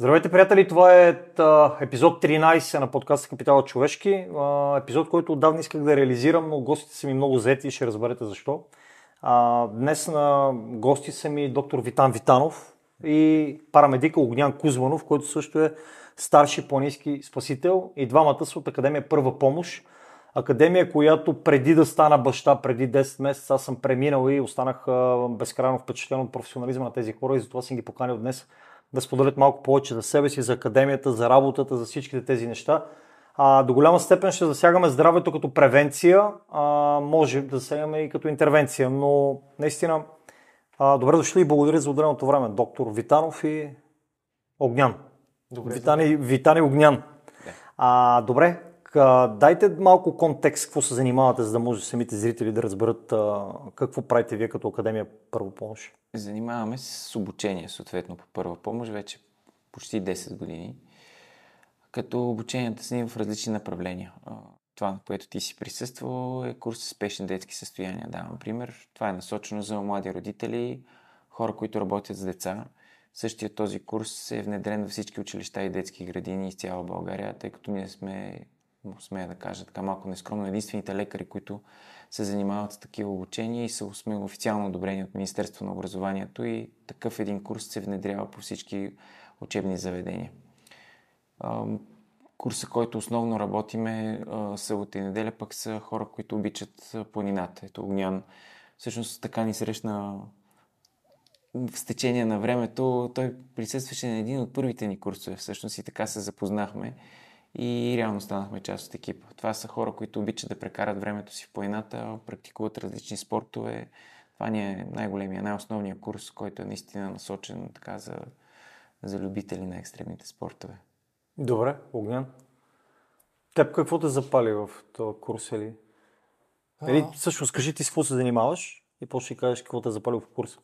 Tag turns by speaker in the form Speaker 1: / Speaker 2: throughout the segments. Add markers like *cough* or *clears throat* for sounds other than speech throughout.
Speaker 1: Здравейте, приятели! Това е епизод 13 на подкаста Капитала човешки. епизод, който отдавна исках да реализирам, но гостите са ми много заети и ще разберете защо. днес на гости са ми доктор Витан Витанов и парамедика Огнян Кузманов, който също е старши планински спасител и двамата са от Академия Първа помощ. Академия, която преди да стана баща, преди 10 месеца, аз съм преминал и останах безкрайно впечатлен от професионализма на тези хора и затова съм ги поканил днес да споделят малко повече за себе си, за академията, за работата, за всичките тези неща. А, до голяма степен ще засягаме здравето като превенция, а, може да засягаме и като интервенция, но наистина а, добре дошли и благодаря за отделеното време, доктор Витанов и Огнян. Добре, Витани, Витани Огнян. А, добре, дайте малко контекст, какво се занимавате, за да може самите зрители да разберат а, какво правите вие като Академия Първа помощ.
Speaker 2: Занимаваме се с обучение, съответно, по първа помощ вече почти 10 години, като обученията са ни в различни направления. Това, на което ти си присъствал, е курс спешни детски състояния. Давам пример. Това е насочено за млади родители, хора, които работят с деца. Същия този курс е внедрен във всички училища и детски градини из цяла България, тъй като ние сме смея да кажа така малко нескромно, единствените лекари, които се занимават с такива обучения и са сме официално одобрени от Министерство на образованието и такъв един курс се внедрява по всички учебни заведения. Курса, който основно работиме събота и неделя, пък са хора, които обичат планината. Ето Огнян. Всъщност така ни срещна в течение на времето. Той присъстваше на един от първите ни курсове всъщност и така се запознахме и реално станахме част от екипа. Това са хора, които обичат да прекарат времето си в планината, практикуват различни спортове. Това ни е най-големия, най-основният курс, който е наистина насочен така за, за любители на екстремните спортове.
Speaker 1: Добре, Огнян. Теб какво те запали в този курс или? Или всъщност кажи ти с какво се занимаваш и после ще кажеш какво те запали в курса.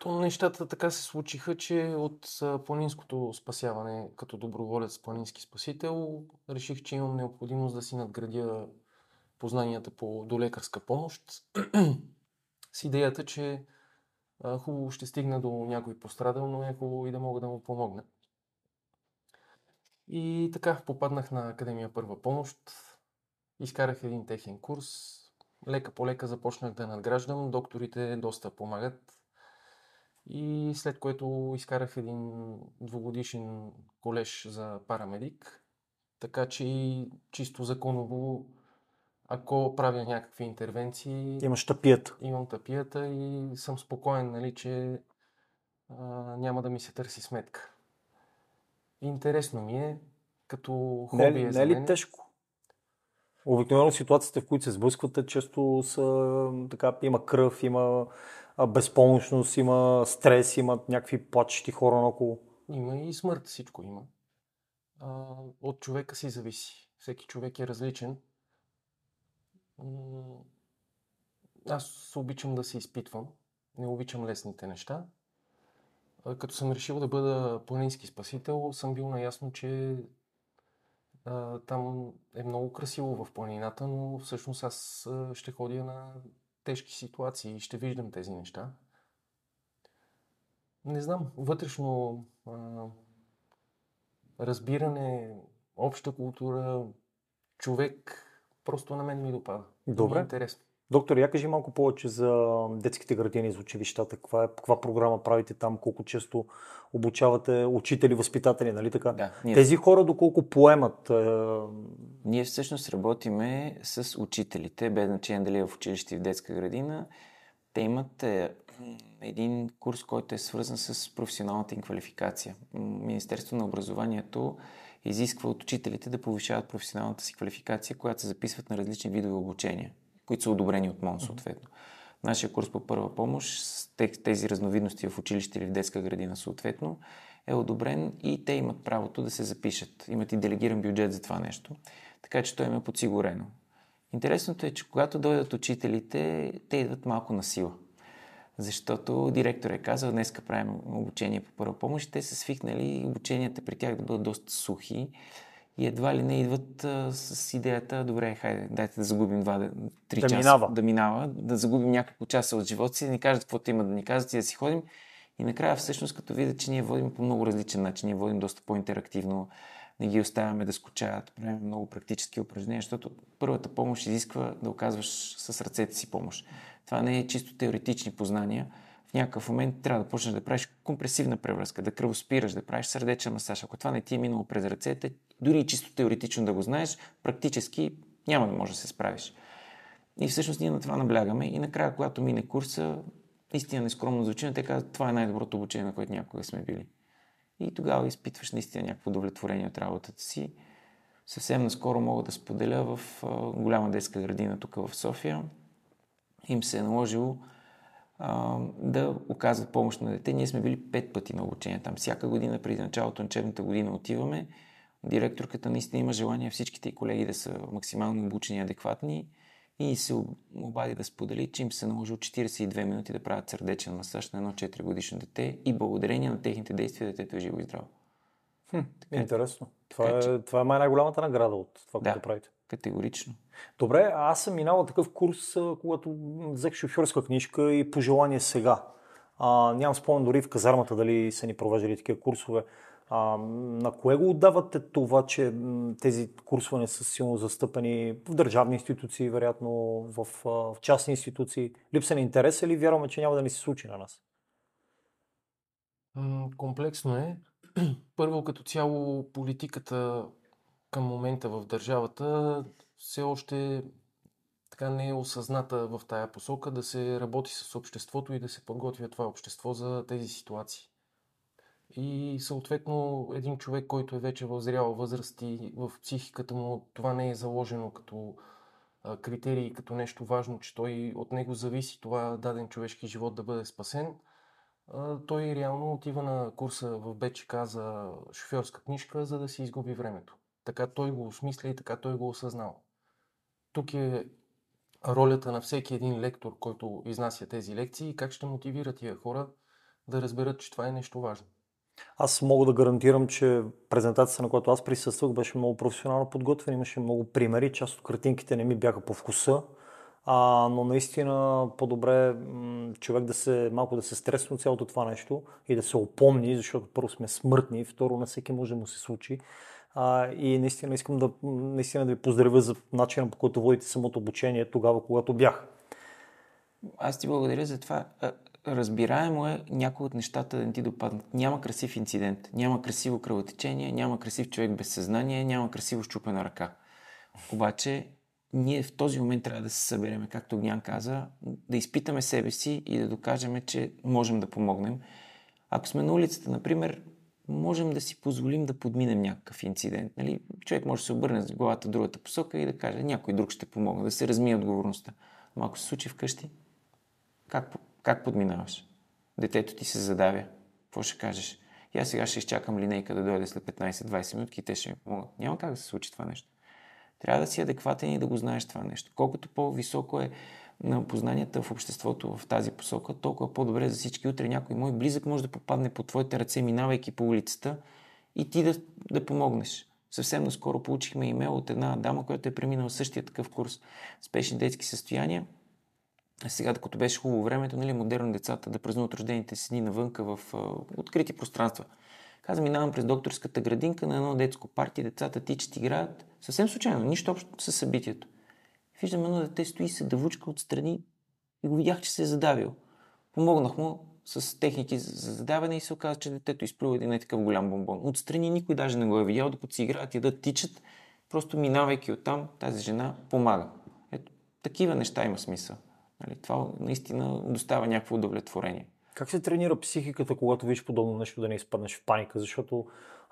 Speaker 3: То нещата така се случиха, че от планинското спасяване като доброволец планински спасител реших, че имам необходимост да си надградя познанията по долекарска помощ. *clears throat* С идеята, че хубаво ще стигна до някой пострадал, но е хубаво и да мога да му помогна. И така попаднах на Академия Първа помощ, изкарах един техен курс, лека по лека започнах да надграждам, докторите доста помагат, и след което изкарах един двугодишен колеж за парамедик. Така че и чисто законово, ако правя някакви интервенции...
Speaker 1: Имаш тъпията.
Speaker 3: Имам тъпията и съм спокоен, нали, че а, няма да ми се търси сметка. Интересно ми е, като хоби
Speaker 1: не,
Speaker 3: е
Speaker 1: за Не е ли тежко? Обикновено ситуациите, в които се сблъсквате, често са, така, има кръв, има безпомощност, има стрес, има някакви плачещи хора наоколо.
Speaker 3: Има и смърт, всичко има. А, от човека си зависи. Всеки човек е различен. Аз обичам да се изпитвам. Не обичам лесните неща. Като съм решил да бъда планински спасител, съм бил наясно, че а, там е много красиво в планината, но всъщност аз ще ходя на тежки ситуации и ще виждам тези неща. Не знам, вътрешно а, разбиране, обща култура, човек, просто на мен ми допада.
Speaker 1: Добре. Ми е интересно. Доктор, я кажи малко повече за детските градини, за училищата. Каква, е, каква програма правите там? Колко често обучавате учители, възпитатели, нали така? Да, ние... Тези хора доколко поемат? Е...
Speaker 2: Ние всъщност работиме с учителите, без значение дали е в училище и в детска градина. Те имат е, един курс, който е свързан с професионалната им квалификация. Министерство на образованието изисква от учителите да повишават професионалната си квалификация, която се записват на различни видове обучения които са одобрени от МОН съответно. Нашия курс по първа помощ, тези разновидности в училище или в детска градина съответно, е одобрен и те имат правото да се запишат. Имат и делегиран бюджет за това нещо. Така че той им е подсигурено. Интересното е, че когато дойдат учителите, те идват малко на сила. Защото директор е казал, днеска правим обучение по първа помощ, те са свикнали обученията при тях да бъдат доста сухи и едва ли не идват а, с идеята, добре, хайде, дайте да загубим 2-3 да часа.
Speaker 1: Минава.
Speaker 2: Да минава. Да загубим няколко часа от живота си, да ни кажат каквото има да ни кажат и да си ходим. И накрая всъщност като видят, че ние водим по много различен начин, ние водим доста по-интерактивно, не ги оставяме да скучават, правим много практически упражнения, защото първата помощ изисква да оказваш с ръцете си помощ. Това не е чисто теоретични познания. В някакъв момент трябва да почнеш да правиш компресивна превръзка, да кръвоспираш, да правиш сърдечен масаж. Ако това не ти е минало през ръцете, дори чисто теоретично да го знаеш, практически няма да можеш да се справиш. И всъщност ние на това наблягаме и накрая, когато мине курса, наистина нескромно звучи, но те казват, това е най-доброто обучение, на което някога сме били. И тогава изпитваш наистина някакво удовлетворение от работата си. Съвсем наскоро мога да споделя в голяма детска градина тук в София. Им се е наложило а, да оказват помощ на дете. Ние сме били пет пъти на обучение там. Всяка година преди началото на учебната година отиваме. Директорката наистина има желание всичките колеги да са максимално обучени и адекватни и се обади да сподели, че им се наложи от 42 минути да правят сърдечен масаж на едно 4 годишно дете и благодарение на техните действия детето е живо и здраво.
Speaker 1: Хм, така, интересно. Това, така, е, това е май най-голямата награда от това,
Speaker 2: да,
Speaker 1: което правите.
Speaker 2: Категорично.
Speaker 1: Добре, аз съм минал такъв курс, когато взех шофьорска книжка и пожелание сега. А, нямам спомен дори в казармата дали са ни провеждали такива курсове. А, на кое го отдавате това, че тези курсове не са силно застъпени в държавни институции, вероятно в, в частни институции? Липса на интерес или вярваме, че няма да ни се случи на нас?
Speaker 3: Комплексно е. *clears throat* Първо, като цяло, политиката към момента в държавата все още така не е осъзната в тая посока да се работи с обществото и да се подготвя това общество за тези ситуации. И съответно един човек, който е вече в зряла възраст и в психиката му това не е заложено като критерий, като нещо важно, че той от него зависи това даден човешки живот да бъде спасен, той реално отива на курса в БЧК за шофьорска книжка, за да си изгуби времето. Така той го осмисля и така той го осъзнал. Тук е ролята на всеки един лектор, който изнася тези лекции и как ще мотивира тия хора да разберат, че това е нещо важно.
Speaker 1: Аз мога да гарантирам, че презентацията, на която аз присъствах, беше много професионално подготвена, имаше много примери, част от картинките не ми бяха по вкуса, а, но наистина по-добре човек да се, малко да се стресне от цялото това нещо и да се опомни, защото първо сме смъртни, второ на всеки може да му се случи. А, и наистина искам да, наистина да ви поздравя за начина по който водите самото обучение тогава, когато бях.
Speaker 2: Аз ти благодаря за това разбираемо е някои от нещата да не ти допаднат. Няма красив инцидент, няма красиво кръвотечение, няма красив човек без съзнание, няма красиво щупена ръка. Обаче ние в този момент трябва да се събереме, както Гнян каза, да изпитаме себе си и да докажем, че можем да помогнем. Ако сме на улицата, например, можем да си позволим да подминем някакъв инцидент. Нали? Човек може да се обърне с главата в другата посока и да каже, някой друг ще помогне, да се размие отговорността. Но ако се случи вкъщи, как, как подминаваш? Детето ти се задавя. Какво ще кажеш? Аз сега ще изчакам линейка да дойде след 15-20 минути и те ще ми помогнат. Няма как да се случи това нещо. Трябва да си адекватен и да го знаеш това нещо. Колкото по-високо е на познанията в обществото в тази посока, толкова по-добре за всички. Утре някой мой близък може да попадне по твоите ръце, минавайки по улицата и ти да, да помогнеш. Съвсем наскоро получихме имейл от една дама, която е преминала същия такъв курс спешни детски състояния сега, докато беше хубаво времето, нали, модерно децата да празнуват рождените си дни навънка в а, открити пространства. Каза, минавам през докторската градинка на едно детско парти, децата тичат, играят. Съвсем случайно, нищо общо с събитието. Виждам едно дете стои се давучка отстрани и го видях, че се е задавил. Помогнах му с техники за задаване и се оказа, че детето изплюва един такъв голям бомбон. Отстрани никой даже не го е видял, докато си играят и да тичат. Просто минавайки оттам, тази жена помага. Ето, такива неща има смисъл. Нали, това наистина доставя някакво удовлетворение.
Speaker 1: Как се тренира психиката, когато видиш подобно нещо, да не изпаднеш в паника? Защото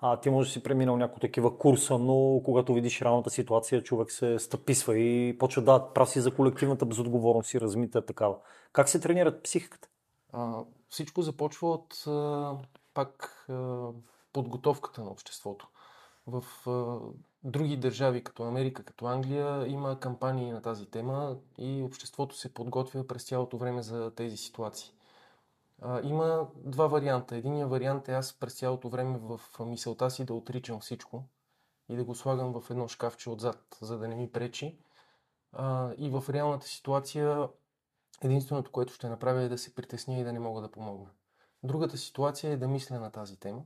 Speaker 1: а, ти може да си преминал някои такива курса, но когато видиш реалната ситуация, човек се стъписва и почва да прав си за колективната безотговорност и размита такава. Как се тренира психиката?
Speaker 3: А, всичко започва от а, пак а, подготовката на обществото. В а, други държави, като Америка, като Англия, има кампании на тази тема и обществото се подготвя през цялото време за тези ситуации. Има два варианта. Единият вариант е аз през цялото време в мисълта си да отричам всичко и да го слагам в едно шкафче отзад, за да не ми пречи. А, и в реалната ситуация единственото, което ще направя е да се притесня и да не мога да помогна. Другата ситуация е да мисля на тази тема.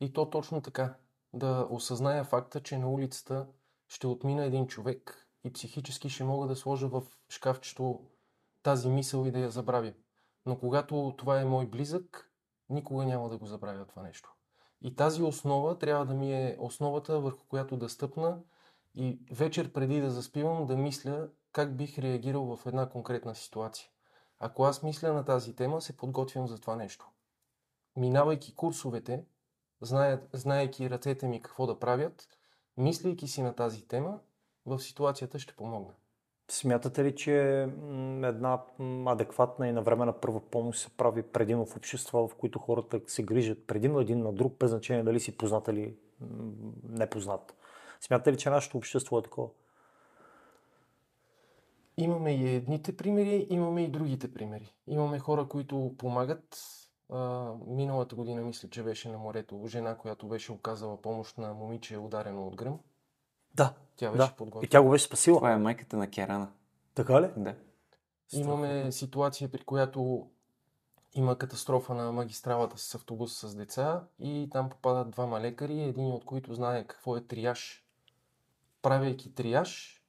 Speaker 3: И то точно така. Да осъзная факта, че на улицата ще отмина един човек и психически ще мога да сложа в шкафчето тази мисъл и да я забравя. Но когато това е мой близък, никога няма да го забравя това нещо. И тази основа трябва да ми е основата, върху която да стъпна и вечер преди да заспивам да мисля как бих реагирал в една конкретна ситуация. Ако аз мисля на тази тема, се подготвям за това нещо. Минавайки курсовете, знаейки ръцете ми какво да правят, мислейки си на тази тема, в ситуацията ще помогна.
Speaker 1: Смятате ли, че една адекватна и навременна първа помощ се прави предимно в общества, в които хората се грижат предимно един на друг, без значение дали си познат или непознат? Смятате ли, че нашето общество е такова?
Speaker 3: Имаме и едните примери, имаме и другите примери. Имаме хора, които помагат. А, миналата година мисля, че беше на морето жена, която беше оказала помощ на момиче, ударено от гръм.
Speaker 1: Да.
Speaker 3: Тя беше
Speaker 1: да.
Speaker 3: подготвена.
Speaker 1: И тя го беше спасила.
Speaker 2: Това е майката на Керана.
Speaker 1: Така ли?
Speaker 2: Да.
Speaker 3: Имаме ситуация, при която има катастрофа на магистралата с автобус с деца и там попадат двама лекари, един от които знае какво е триаж. Правейки триаж,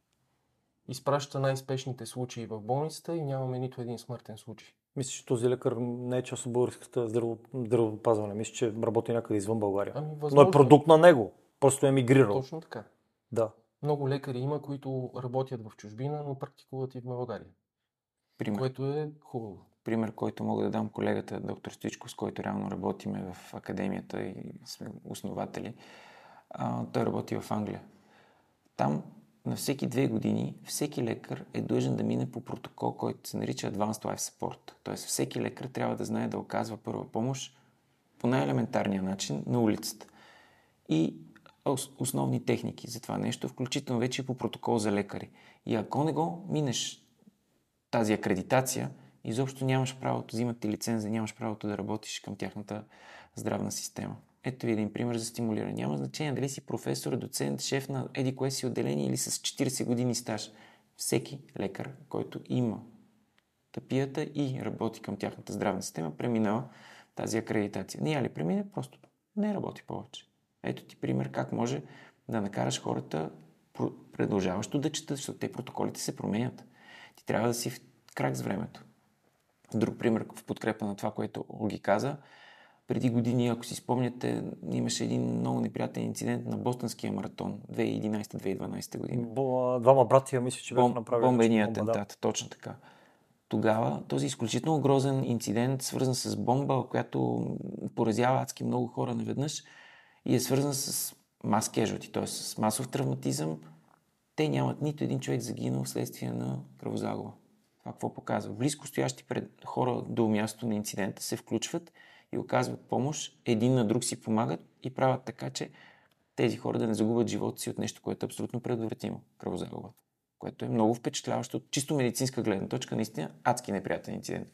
Speaker 3: изпраща най-спешните случаи в болницата и нямаме нито един смъртен случай.
Speaker 1: Мисля, че този лекар не е част от българската здраво, здравеопазване. Мисля, че работи някъде извън България.
Speaker 3: Ами,
Speaker 1: Но е продукт на него. Просто е мигрирал.
Speaker 3: Точно така.
Speaker 1: Да.
Speaker 3: Много лекари има, които работят в чужбина, но практикуват и в България,
Speaker 2: Пример.
Speaker 3: което е хубаво.
Speaker 2: пример, който мога да дам колегата доктор Стоичков, с който реално работиме в академията и сме основатели. А, той работи в Англия. Там на всеки две години всеки лекар е длъжен да мине по протокол, който се нарича Advanced Life Support. Тоест всеки лекар трябва да знае да оказва първа помощ по най-елементарния начин на улицата. И основни техники за това нещо, включително вече по протокол за лекари. И ако не го минеш тази акредитация, изобщо нямаш правото, взимат ти лицензия, нямаш правото да работиш към тяхната здравна система. Ето ви един пример за стимулиране. Няма значение дали си професор, доцент, шеф на еди кое си отделение или с 40 години стаж. Всеки лекар, който има тъпията и работи към тяхната здравна система, преминава тази акредитация. Не я ли премине, просто не работи повече. Ето ти пример как може да накараш хората про- продължаващо да четат, защото те протоколите се променят. Ти трябва да си в крак с времето. Друг пример в подкрепа на това, което Олги каза. Преди години, ако си спомняте, имаше един много неприятен инцидент на Бостонския маратон 2011-2012 година.
Speaker 1: Бо- Двама братия, мисля, че бяха направили.
Speaker 2: бомбения
Speaker 1: бомба, да.
Speaker 2: атентат, точно така. Тогава този изключително грозен инцидент, свързан с бомба, която поразява адски много хора наведнъж и е свързан с мас кежути, т.е. с масов травматизъм, те нямат нито един човек загинал вследствие на кръвозагуба. Това какво показва? Близко стоящи пред хора до място на инцидента се включват и оказват помощ, един на друг си помагат и правят така, че тези хора да не загубят живота си от нещо, което е абсолютно предотвратимо кръвозагуба. Което е много впечатляващо чисто медицинска гледна точка, наистина адски неприятен инцидент.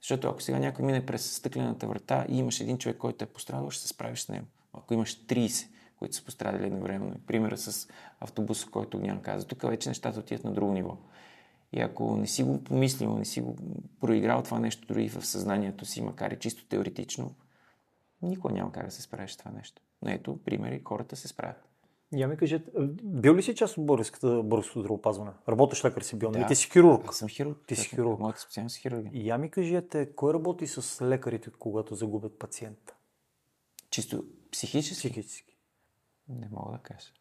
Speaker 2: Защото ако сега някой мине през стъклената врата и имаш един човек, който е пострадал, ще се справиш с него. Ако имаш 30, които са пострадали едновременно, примера с автобуса, който Огнян каза, тук вече нещата отиват на друго ниво. И ако не си го помислил, не си го проиграл това нещо дори в съзнанието си, макар и чисто теоретично, никога няма как да се справиш с това нещо. Но ето, примери, хората се справят.
Speaker 1: Я ми кажете, бил ли си част от българската българското здравеопазване? Работещ лекар си бил, нали?
Speaker 2: Да.
Speaker 1: Ти си хирург.
Speaker 2: Аз съм хирург.
Speaker 1: Ти си хирург.
Speaker 2: Моята специалност е хирургия.
Speaker 1: И я ми кажете, кой работи с лекарите, когато загубят пациента?
Speaker 2: Чисто психически?
Speaker 1: Психически.
Speaker 2: Не мога да кажа.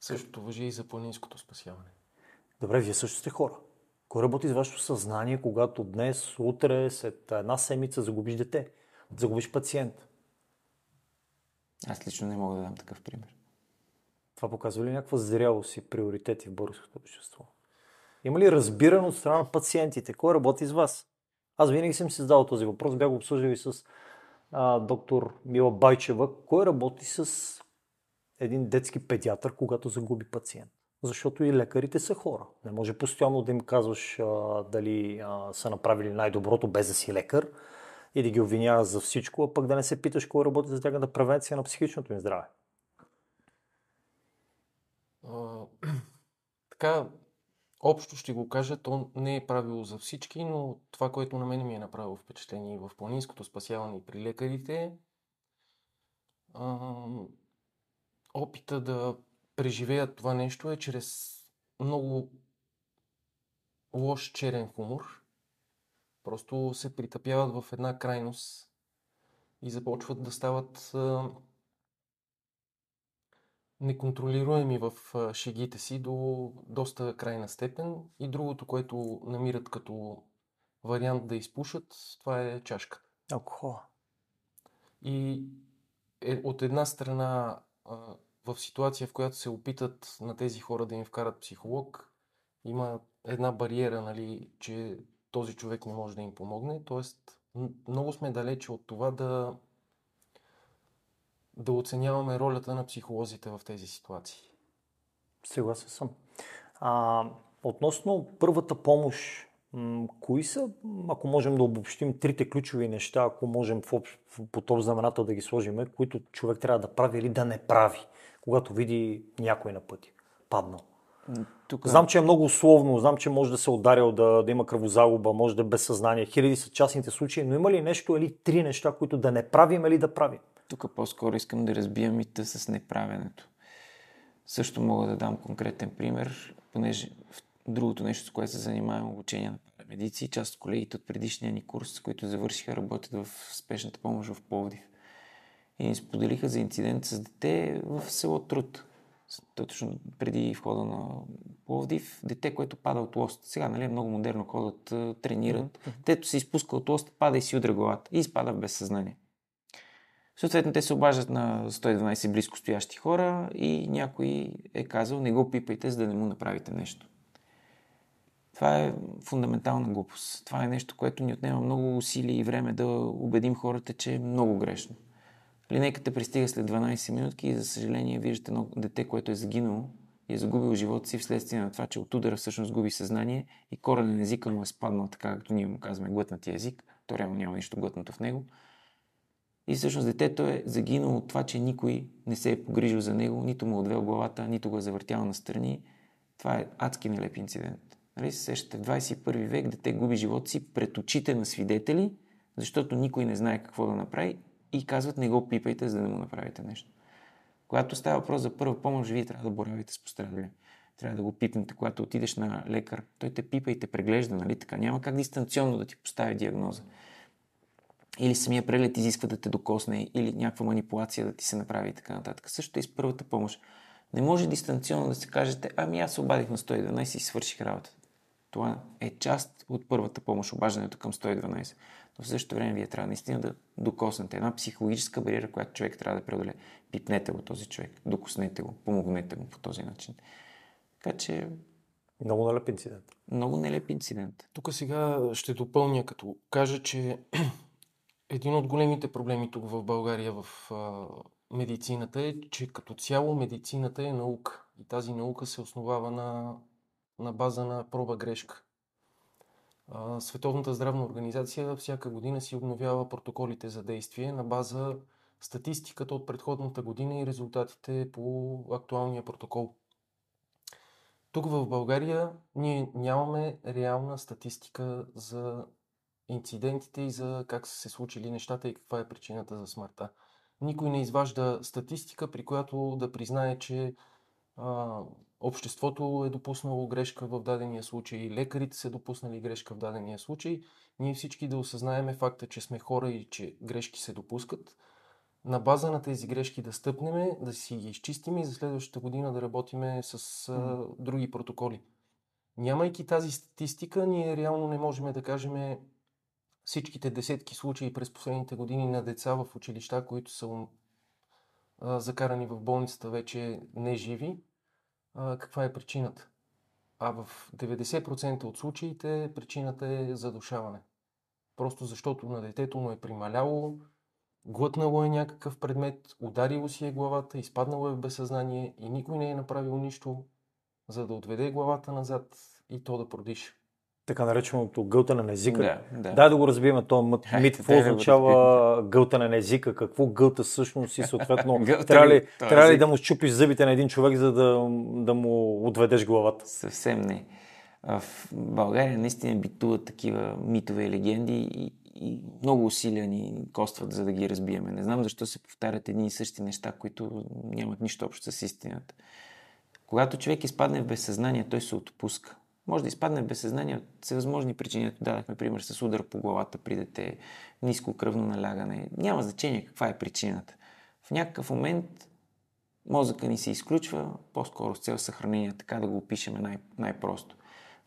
Speaker 3: Същото въжи и за планинското спасяване.
Speaker 1: Добре, вие също сте хора. Кой работи с вашето съзнание, когато днес, утре, след една седмица загубиш дете, загубиш пациент?
Speaker 2: Аз лично не мога да дам такъв пример.
Speaker 1: Това показва ли някаква зрялост и приоритети в българското общество? Има ли разбиране от страна на пациентите? Кой работи с вас? Аз винаги съм си задал този въпрос. Бях го обсъждал и с доктор Мила Байчева. Кой работи с един детски педиатър, когато загуби пациент? Защото и лекарите са хора. Не може постоянно да им казваш а, дали а, са направили най-доброто, без да си лекар и да ги обвиняваш за всичко, а пък да не се питаш кой работи за тяхната превенция на психичното им здраве.
Speaker 3: А, *clears throat* така, общо ще го кажа, то не е правило за всички, но това, което на мен ми е направило впечатление в планинското спасяване и при лекарите, а, опита да преживеят това нещо е чрез много лош черен хумор. Просто се притъпяват в една крайност и започват да стават а, неконтролируеми в шегите си до доста крайна степен. И другото, което намират като вариант да изпушат, това е чашка.
Speaker 1: Алкохол.
Speaker 3: И е, от една страна в ситуация, в която се опитат на тези хора да им вкарат психолог, има една бариера, нали, че този човек не може да им помогне. Тоест, много сме далече от това да, да оценяваме ролята на психолозите в тези ситуации.
Speaker 1: Съгласен съм. А, относно първата помощ, м- кои са, ако можем да обобщим, трите ключови неща, ако можем в, общ, в, по този знаменател да ги сложим, които човек трябва да прави или да не прави, когато види някой на пъти, паднал? Тук... Знам, че е много условно, знам, че може да се ударил, да, да има кръвозагуба, може да е без съзнание. Хиляди са частните случаи, но има ли нещо или три неща, които да не правим или да правим?
Speaker 2: Тук по-скоро искам да разбия мита с неправенето. Също мога да дам конкретен пример, понеже в другото нещо, с което се занимавам, обучение на парамедици, част от колегите от предишния ни курс, които завършиха, работят в спешната помощ в Пловдив. И ни споделиха за инцидент с дете в село Труд. Точно преди входа на Пловдив, дете, което пада от лост. Сега, нали, много модерно ходят, тренират. Тето се изпуска от лост, пада и си удря главата. И изпада без съзнание. Съответно, те се обаждат на 112 близко стоящи хора и някой е казал, не го пипайте, за да не му направите нещо. Това е фундаментална глупост. Това е нещо, което ни отнема много усилия и време да убедим хората, че е много грешно. Линейката пристига след 12 минутки и за съжаление виждате едно дете, което е загинало и е загубил живота си вследствие на това, че от удара всъщност губи съзнание и коренен езика му е спаднал така, както ние му казваме глътнатия език. То реално няма нищо глътнато в него. И всъщност детето е загинало от това, че никой не се е погрижил за него, нито му е отвел главата, нито го е завъртял на страни. Това е адски нелеп инцидент. Нали се сещате, в 21 век дете губи живота си пред очите на свидетели, защото никой не знае какво да направи и казват не го пипайте, за да не му направите нещо. Когато става въпрос за първа помощ, вие трябва да боравите с пострадали. Трябва да го пипнете, когато отидеш на лекар. Той те пипа и те преглежда, нали така? Няма как дистанционно да ти постави диагноза или самия прелет изисква да те докосне, или някаква манипулация да ти се направи и така нататък. Също и с първата помощ. Не може дистанционно да се кажете, ами аз се обадих на 112 и свърших работа. Това е част от първата помощ, обаждането към 112. Но в същото време вие трябва наистина да докоснете една психологическа бариера, която човек трябва да преодолее. Пипнете го този човек, докоснете го, помогнете го по този начин. Така че...
Speaker 1: Много нелеп инцидент.
Speaker 2: Много нелеп инцидент.
Speaker 3: Тук сега ще допълня, като кажа, че един от големите проблеми тук в България в а, медицината е, че като цяло медицината е наука. И тази наука се основава на, на база на проба-грешка. Световната здравна организация всяка година си обновява протоколите за действие на база статистиката от предходната година и резултатите по актуалния протокол. Тук в България ние нямаме реална статистика за инцидентите и за как са се случили нещата и каква е причината за смъртта. Никой не изважда статистика, при която да признае, че а, обществото е допуснало грешка в дадения случай, лекарите са допуснали грешка в дадения случай. Ние всички да осъзнаеме факта, че сме хора и че грешки се допускат. На база на тези грешки да стъпнеме, да си ги изчистим и за следващата година да работиме с а, други протоколи. Нямайки тази статистика, ние реално не можем да кажем всичките десетки случаи през последните години на деца в училища, които са закарани в болницата вече не живи, а, каква е причината? А в 90% от случаите причината е задушаване. Просто защото на детето му е прималяло, глътнало е някакъв предмет, ударило си е главата, изпаднало е в безсъзнание и никой не е направил нищо, за да отведе главата назад и то да продиша
Speaker 1: така нареченото гълтане на езика.
Speaker 2: Да, да.
Speaker 1: Дай да го разбием този мит. Какво означава гълтане на езика? Какво гълта всъщност и съответно *laughs* трябва ли, трябва ли да му щупиш зъбите на един човек, за да, да му отведеш главата?
Speaker 2: Съвсем не. в България наистина битуват такива митове и легенди и, и много усилия ни костват, за да ги разбиеме. Не знам защо се повтарят едни и същи неща, които нямат нищо общо с истината. Когато човек изпадне в безсъзнание, той се отпуска. Може да изпадне в безсъзнание от всевъзможни причини. Дадахме пример с удар по главата при дете, ниско кръвно налягане. Няма значение каква е причината. В някакъв момент мозъка ни се изключва, по-скоро с цел съхранение, така да го опишем най- най-просто.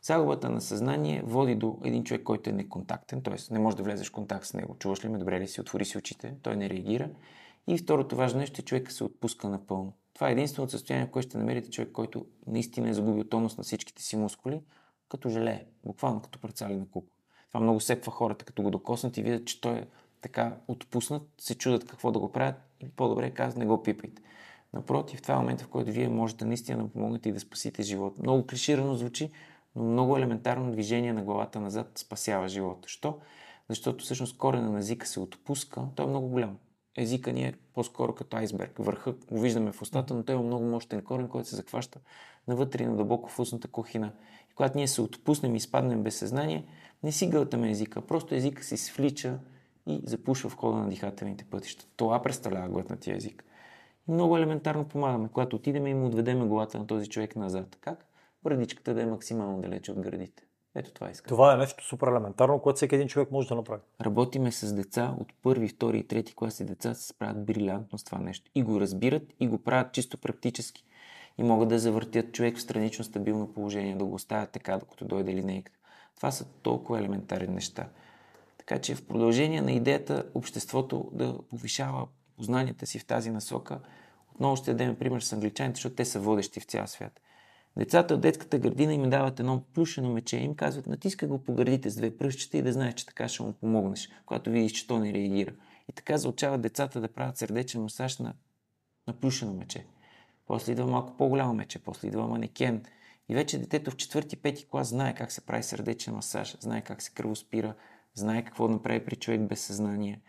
Speaker 2: Загубата на съзнание води до един човек, който е неконтактен, т.е. не може да влезеш в контакт с него. Чуваш ли ме, добре ли си, отвори си очите, той не реагира. И второто важно нещо е, човека се отпуска напълно. Това е единственото състояние, в което ще намерите човек, който наистина е загубил тонус на всичките си мускули, като желее, буквално като парцали на куп. Това много сепва хората, като го докоснат и видят, че той е така отпуснат, се чудат какво да го правят и по-добре казват, не го пипайте. Напротив, това е момента, в който вие можете наистина да помогнете и да спасите живот. Много клиширано звучи, но много елементарно движение на главата назад спасява живота. Що? Защото всъщност корена на езика се отпуска, той е много голям. Езика ни е по-скоро като айсберг. Върха го виждаме в устата, но той има много мощен корен, който се захваща навътре и надълбоко в устната кухина. И когато ние се отпуснем и изпаднем без съзнание, не си гълтаме езика, просто езика се свлича и запушва в хода на дихателните пътища. Това представлява глътнатия език. И много елементарно помагаме, когато отидем и му отведеме главата на този човек назад. Как? Брадичката да е максимално далече от гърдите. Ето това искам.
Speaker 1: Това е нещо супер елементарно, което всеки един човек може да направи.
Speaker 2: Работиме с деца от първи, втори и трети класи деца се справят брилянтно с това нещо. И го разбират, и го правят чисто практически. И могат да завъртят човек в странично стабилно положение, да го оставят така, докато дойде линейката. Това са толкова елементарни неща. Така че в продължение на идеята обществото да повишава познанията си в тази насока, отново ще дадем пример с англичаните, защото те са водещи в цял свят. Децата от детската градина им дават едно плюшено мече и им казват, натискай го по гърдите с две пръщчета и да знаеш, че така ще му помогнеш, когато видиш, че то не реагира. И така заучават децата да правят сърдечен масаж на, на плюшено мече. После идва малко по-голямо мече, после идва манекен. И вече детето в четвърти, пети клас знае как се прави сърдечен масаж, знае как се кръвоспира, знае какво направи при човек без съзнание,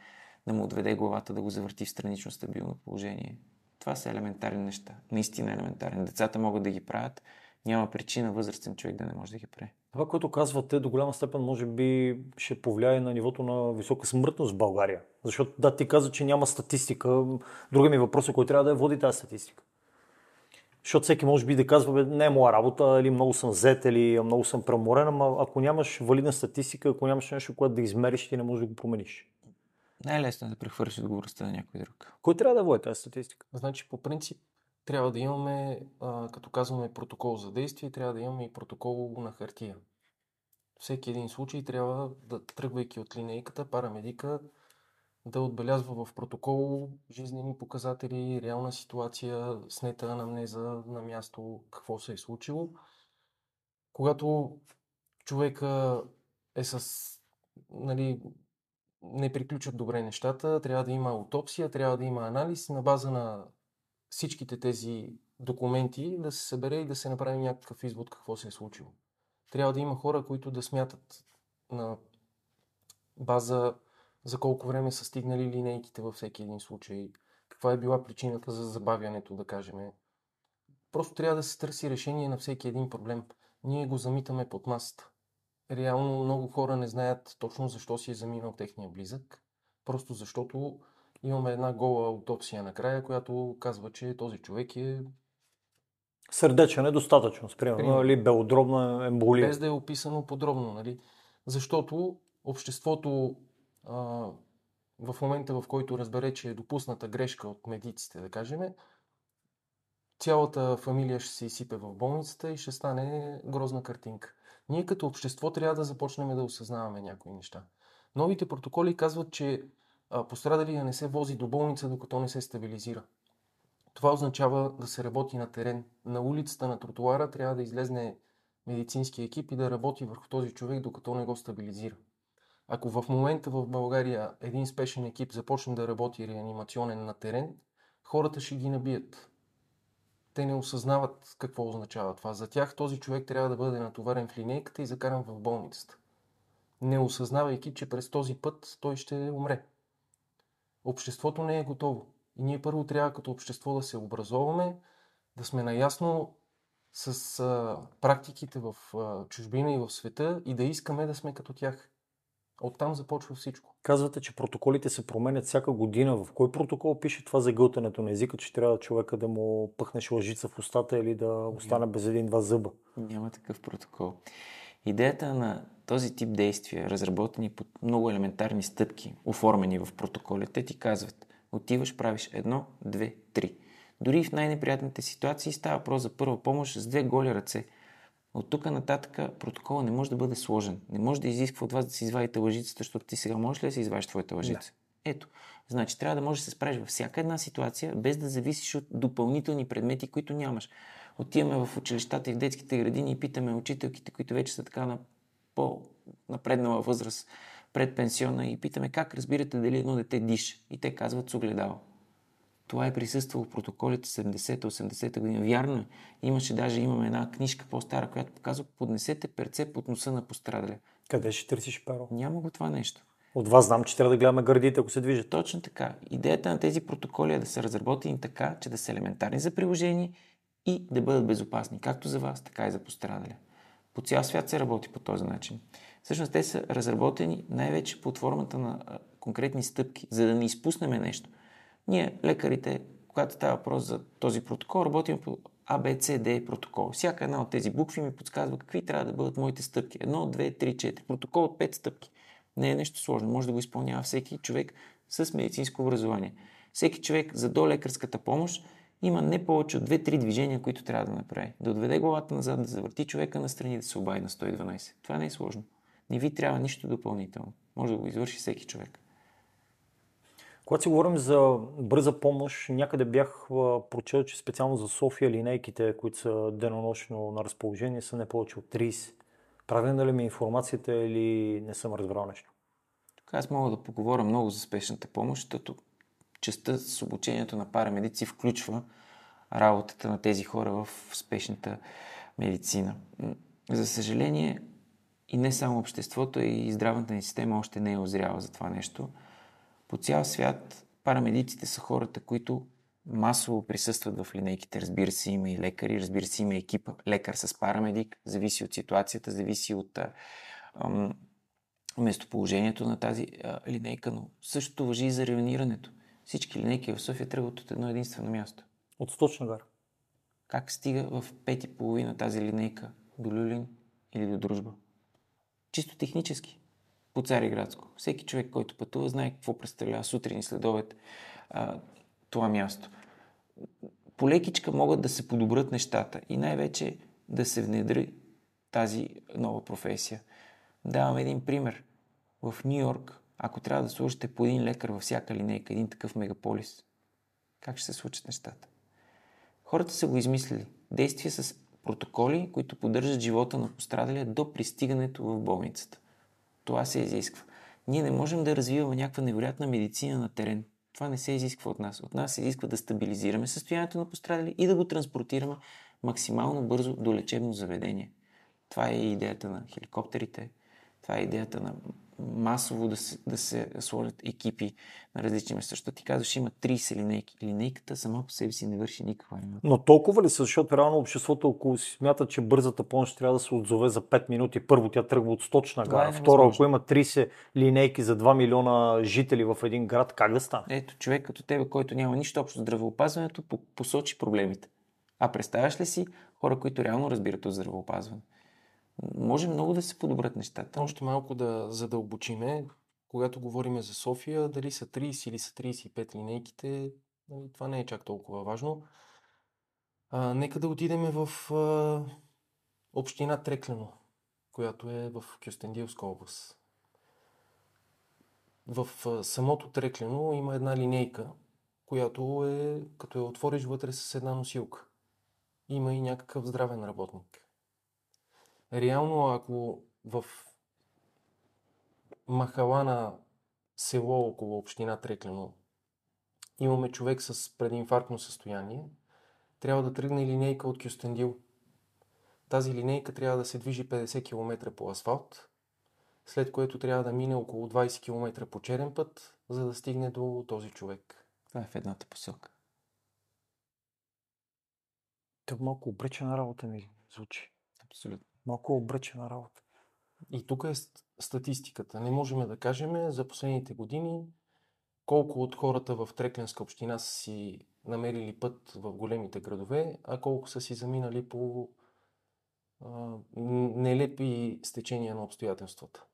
Speaker 2: да му отведе главата, да го завърти в странично стабилно положение. Това са елементарни неща. Наистина елементарни. Децата могат да ги правят. Няма причина възрастен човек да не може да ги прави.
Speaker 1: Това, което казвате, до голяма степен може би ще повлияе на нивото на висока смъртност в България. Защото да, ти каза, че няма статистика. Друга ми въпрос е кой трябва да я води тази статистика. Защото всеки може би да казва, бе, не е моя работа, или много съм зет, или много съм преморен, ама ако нямаш валидна статистика, ако нямаш нещо, което да измериш, ти не можеш да го промениш.
Speaker 2: Най-лесно е да прехвърлиш отговорността на някой друг.
Speaker 1: Кой трябва да води тази статистика?
Speaker 3: Значи, по принцип, трябва да имаме, а, като казваме протокол за действие, трябва да имаме и протокол на хартия. Всеки един случай трябва да, тръгвайки от линейката, парамедика да отбелязва в протокол жизнени показатели, реална ситуация, снета анамнеза на място, какво се е случило. Когато човека е с нали, не приключат добре нещата, трябва да има аутопсия, трябва да има анализ на база на всичките тези документи да се събере и да се направи някакъв извод какво се е случило. Трябва да има хора, които да смятат на база за колко време са стигнали линейките във всеки един случай, каква е била причината за забавянето, да кажем. Просто трябва да се търси решение на всеки един проблем. Ние го замитаме под масата реално много хора не знаят точно защо си е заминал техния близък. Просто защото имаме една гола аутопсия накрая, която казва, че този човек е...
Speaker 1: Сърдечен е достатъчно, примерно, или белодробна емболия.
Speaker 3: Без да е описано подробно, нали? Защото обществото а, в момента, в който разбере, че е допусната грешка от медиците, да кажем, цялата фамилия ще се изсипе в болницата и ще стане грозна картинка. Ние като общество трябва да започнем да осъзнаваме някои неща. Новите протоколи казват, че пострадалия не се вози до болница, докато не се стабилизира. Това означава да се работи на терен. На улицата, на тротуара трябва да излезне медицински екип и да работи върху този човек, докато не го стабилизира. Ако в момента в България един спешен екип започне да работи реанимационен на терен, хората ще ги набият те не осъзнават какво означава това. За тях този човек трябва да бъде натоварен в линейката и закаран в болницата. Не осъзнавайки, че през този път той ще умре. Обществото не е готово. И ние първо трябва като общество да се образоваме, да сме наясно с а, практиките в а, чужбина и в света и да искаме да сме като тях. Оттам започва всичко.
Speaker 1: Казвате, че протоколите се променят всяка година. В кой протокол пише това за гълтането на езика, че трябва човека да му пъхнеш лъжица в устата или да остане без един-два зъба?
Speaker 2: Няма такъв протокол. Идеята на този тип действия, разработени под много елементарни стъпки, оформени в протоколите, ти казват отиваш, правиш едно, две, три. Дори в най-неприятните ситуации става въпрос за първа помощ с две голи ръце. От тук нататък протокола не може да бъде сложен. Не може да изисква от вас да си извадите лъжицата, защото ти сега можеш ли да си извадиш твоята лъжица? Да. Ето. Значи трябва да можеш да се справиш във всяка една ситуация, без да зависиш от допълнителни предмети, които нямаш. Отиваме в училищата и в детските градини и питаме учителките, които вече са така на по-напреднала възраст, предпенсиона и питаме как разбирате дали едно дете диша. И те казват с огледало. Това е присъствало в протоколите 70-80 година. Вярно е. Имаше даже, имаме една книжка по-стара, която показва поднесете перце под носа на пострадаля.
Speaker 1: Къде ще търсиш перо?
Speaker 2: Няма го това нещо.
Speaker 1: От вас знам, че трябва да гледаме гърдите, ако се движат.
Speaker 2: Точно така. Идеята на тези протоколи е да са разработени така, че да са елементарни за приложение и да бъдат безопасни, както за вас, така и за пострадаля. По цял свят се работи по този начин. Всъщност те са разработени най-вече под формата на конкретни стъпки, за да не изпуснем нещо. Ние, лекарите, когато става въпрос за този протокол, работим по ABCD протокол. Всяка една от тези букви ми подсказва какви трябва да бъдат моите стъпки. Едно, две, три, четири. Протокол от пет стъпки. Не е нещо сложно. Може да го изпълнява всеки човек с медицинско образование. Всеки човек за до лекарската помощ има не повече от 2-3 движения, които трябва да направи. Да отведе главата назад, да завърти човека на страни, да се обади на 112. Това не е сложно. Не ви трябва нищо допълнително. Може да го извърши всеки човек.
Speaker 1: Когато си говорим за бърза помощ, някъде бях прочел, че специално за София линейките, които са денонощно на разположение, са не повече от 30. Правилна ли ми информацията или не съм разбрал нещо?
Speaker 2: Тук аз мога да поговоря много за спешната помощ, защото частта с обучението на парамедици включва работата на тези хора в спешната медицина. За съжаление, и не само обществото, и здравната ни система още не е озряла за това нещо. По цял свят парамедиците са хората, които масово присъстват в линейките. Разбира се, има и лекари, разбира се, има екипа лекар с парамедик. Зависи от ситуацията, зависи от ам, местоположението на тази а, линейка, но същото въжи и за районирането. Всички линейки в София тръгват от едно единствено място.
Speaker 1: От Сточна гара.
Speaker 2: Как стига в пет и половина тази линейка до Люлин или до Дружба? Чисто технически. По Цариградско. Всеки човек, който пътува, знае какво представлява сутрин и следобед а, това място. По лекичка могат да се подобрат нещата и най-вече да се внедри тази нова професия. Давам един пример. В Нью Йорк ако трябва да сложите по един лекар във всяка линейка, един такъв мегаполис, как ще се случат нещата? Хората са го измислили. Действия с протоколи, които поддържат живота на пострадалия до пристигането в болницата. Това се изисква. Ние не можем да развиваме някаква невероятна медицина на терен. Това не се изисква от нас. От нас се изисква да стабилизираме състоянието на пострадали и да го транспортираме максимално бързо до лечебно заведение. Това е идеята на хеликоптерите, това е идеята на масово да се, да се сложат екипи на различни места. Защото ти казваш, има 30 линейки. Линейката сама по себе си не върши никаква работа.
Speaker 1: Но толкова ли са, защото реално обществото около си смята, че бързата помощ трябва да се отзове за 5 минути. Първо тя тръгва от сточна гара. Е Второ, ако има 30 линейки за 2 милиона жители в един град, как да стане?
Speaker 2: Ето, човек като тебе, който няма нищо общо с здравеопазването, посочи проблемите. А представяш ли си хора, които реално разбират от здравеопазване? Може много да се подобрят нещата.
Speaker 3: Още малко да задълбочиме. Когато говорим за София, дали са 30 или са 35 линейките, нали, това не е чак толкова важно. А, нека да отидем в а, община Треклено, която е в Кюстендилска област. В а, самото Треклено има една линейка, която е, като я отвориш вътре с една носилка. Има и някакъв здравен работник реално ако в махала на село около община Треклено имаме човек с прединфарктно състояние, трябва да тръгне линейка от Кюстендил. Тази линейка трябва да се движи 50 км по асфалт, след което трябва да мине около 20 км по черен път, за да стигне до този човек.
Speaker 2: Това е в едната посока.
Speaker 1: Те малко обречена работа ми звучи.
Speaker 2: Абсолютно.
Speaker 1: Малко обречена работа.
Speaker 3: И тук е ст- статистиката. Не можем да кажем за последните години колко от хората в Трекленска община са си намерили път в големите градове, а колко са си заминали по а, нелепи стечения на обстоятелствата.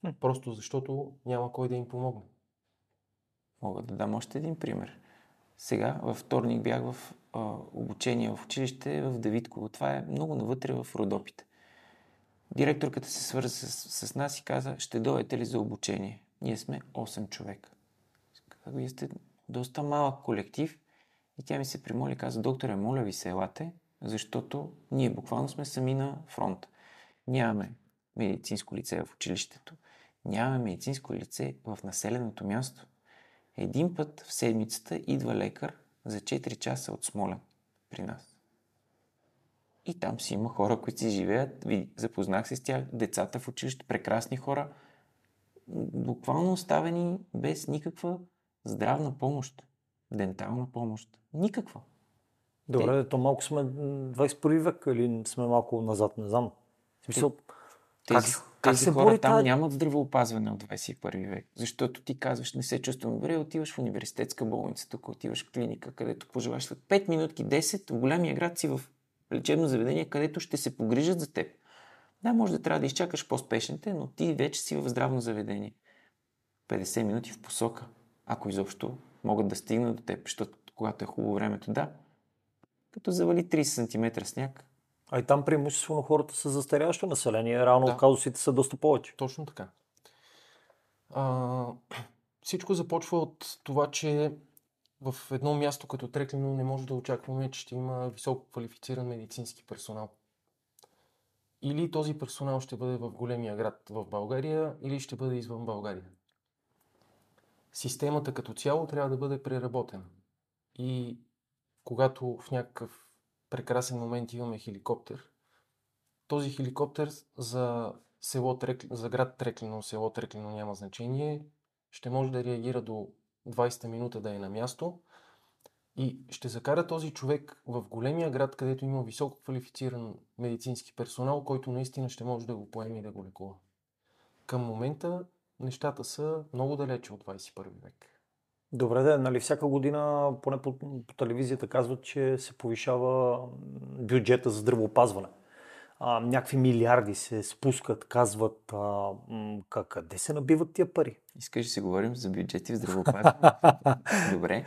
Speaker 1: Хм.
Speaker 3: Просто защото няма кой да им помогне.
Speaker 2: Мога да дам още един пример. Сега, във вторник бях в а, обучение в училище в Давидково. Това е много навътре в Родопите. Директорката се свърза с, с нас и каза, ще дойдете ли за обучение? Ние сме 8 човека. Вие сте доста малък колектив. И тя ми се примоли каза, докторе, моля ви се, елате, защото ние буквално сме сами на фронт. Нямаме медицинско лице в училището, нямаме медицинско лице в населеното място. Един път в седмицата идва лекар за 4 часа от Смолен при нас. И там си има хора, които си живеят. Запознах се с тях, децата в училище, прекрасни хора, буквално оставени без никаква здравна помощ, дентална помощ. Никаква.
Speaker 1: Добре, то малко сме м, 21 век или сме малко назад, не знам. В смисъл,
Speaker 2: Тези,
Speaker 1: как, как
Speaker 2: тези
Speaker 1: се
Speaker 2: хора
Speaker 1: бори
Speaker 2: там
Speaker 1: тази...
Speaker 2: нямат здравеопазване от 21 век. Защото ти казваш, не се чувствам добре, отиваш в университетска болница, тук отиваш в клиника, където пожелаш след 5 минутки, 10, в голямия град си в лечебно заведение, където ще се погрижат за теб. Да, може да трябва да изчакаш по-спешните, но ти вече си в здравно заведение. 50 минути в посока, ако изобщо могат да стигнат до теб, защото когато е хубаво времето, да. Като завали 30 см сняг,
Speaker 1: А и там преимуществено хората са застаряващо население. Реално
Speaker 3: Да.
Speaker 1: казусите са доста повече.
Speaker 3: Точно така. А, *clears throat* всичко започва от това, че в едно място като Треклино не може да очакваме, че ще има високо квалифициран медицински персонал. Или този персонал ще бъде в големия град в България, или ще бъде извън България. Системата като цяло трябва да бъде преработена. И когато в някакъв прекрасен момент имаме хеликоптер, този хеликоптер за село Трек... за град Треклино, село Треклино няма значение, ще може да реагира до 20-та минута да е на място и ще закара този човек в големия град, където има високо квалифициран медицински персонал, който наистина ще може да го поеме и да го лекува. Към момента нещата са много далече от 21 век.
Speaker 1: Добре, да, нали всяка година, поне по, по телевизията казват, че се повишава бюджета за здравеопазване. А, някакви милиарди се спускат, казват а, как, къде се набиват тия пари.
Speaker 2: Искаш да си говорим за бюджети в здравеопазване? *laughs* Добре.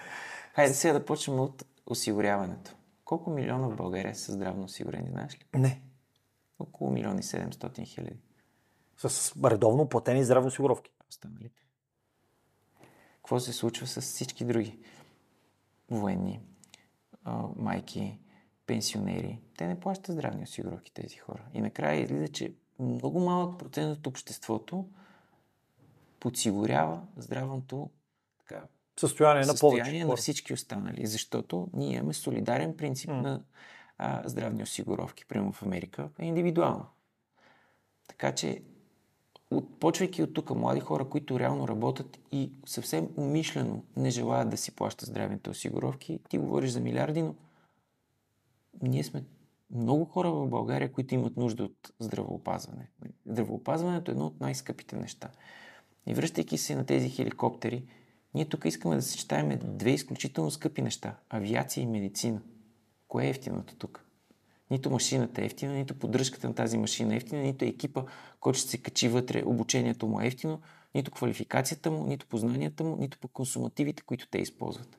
Speaker 2: Хайде сега да почнем от осигуряването. Колко милиона в България са здравно осигурени, знаеш ли?
Speaker 1: Не.
Speaker 2: Около милион и 700 хиляди.
Speaker 1: С редовно платени здравни осигуровки.
Speaker 2: Останалите. Какво се случва с всички други? Военни, майки, пенсионери. Те не плащат здравни осигуровки тези хора. И накрая излиза, че много малък процент от обществото подсигурява здравното така,
Speaker 1: Състояние на
Speaker 2: състояние на всички останали, защото ние имаме солидарен принцип
Speaker 1: М.
Speaker 2: на а, здравни осигуровки. Примерно в Америка е индивидуално. Така че, от, почвайки от тук млади хора, които реално работят и съвсем умишлено не желаят да си плащат здравните осигуровки, ти говориш за милиарди, но ние сме много хора в България, които имат нужда от здравеопазване. Здравеопазването е едно от най-скъпите неща. И връщайки се на тези хеликоптери, ние тук искаме да съчетаем две изключително скъпи неща авиация и медицина. Кое е ефтиното тук? Нито машината е ефтина, нито поддръжката на тази машина е ефтина, нито екипа, който ще се качи вътре, обучението му е ефтино, нито квалификацията му, нито познанията му, нито по консумативите, които те използват.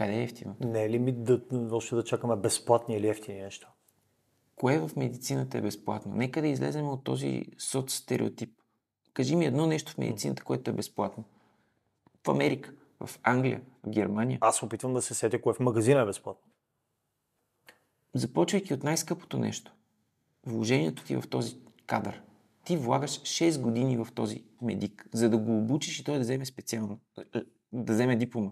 Speaker 2: Къде е ефтино?
Speaker 1: Не е ли ми да, още да чакаме безплатни или ефтини неща?
Speaker 2: Кое в медицината е безплатно? Нека да излезем от този соцстереотип. Кажи ми едно нещо в медицината, което е безплатно. В Америка, в Англия, в Германия.
Speaker 1: Аз опитвам да се сетя кое в магазина е безплатно.
Speaker 2: Започвайки от най-скъпото нещо, вложението ти в този кадър. Ти влагаш 6 години в този медик, за да го обучиш и той да вземе специално, е, да вземе диплома.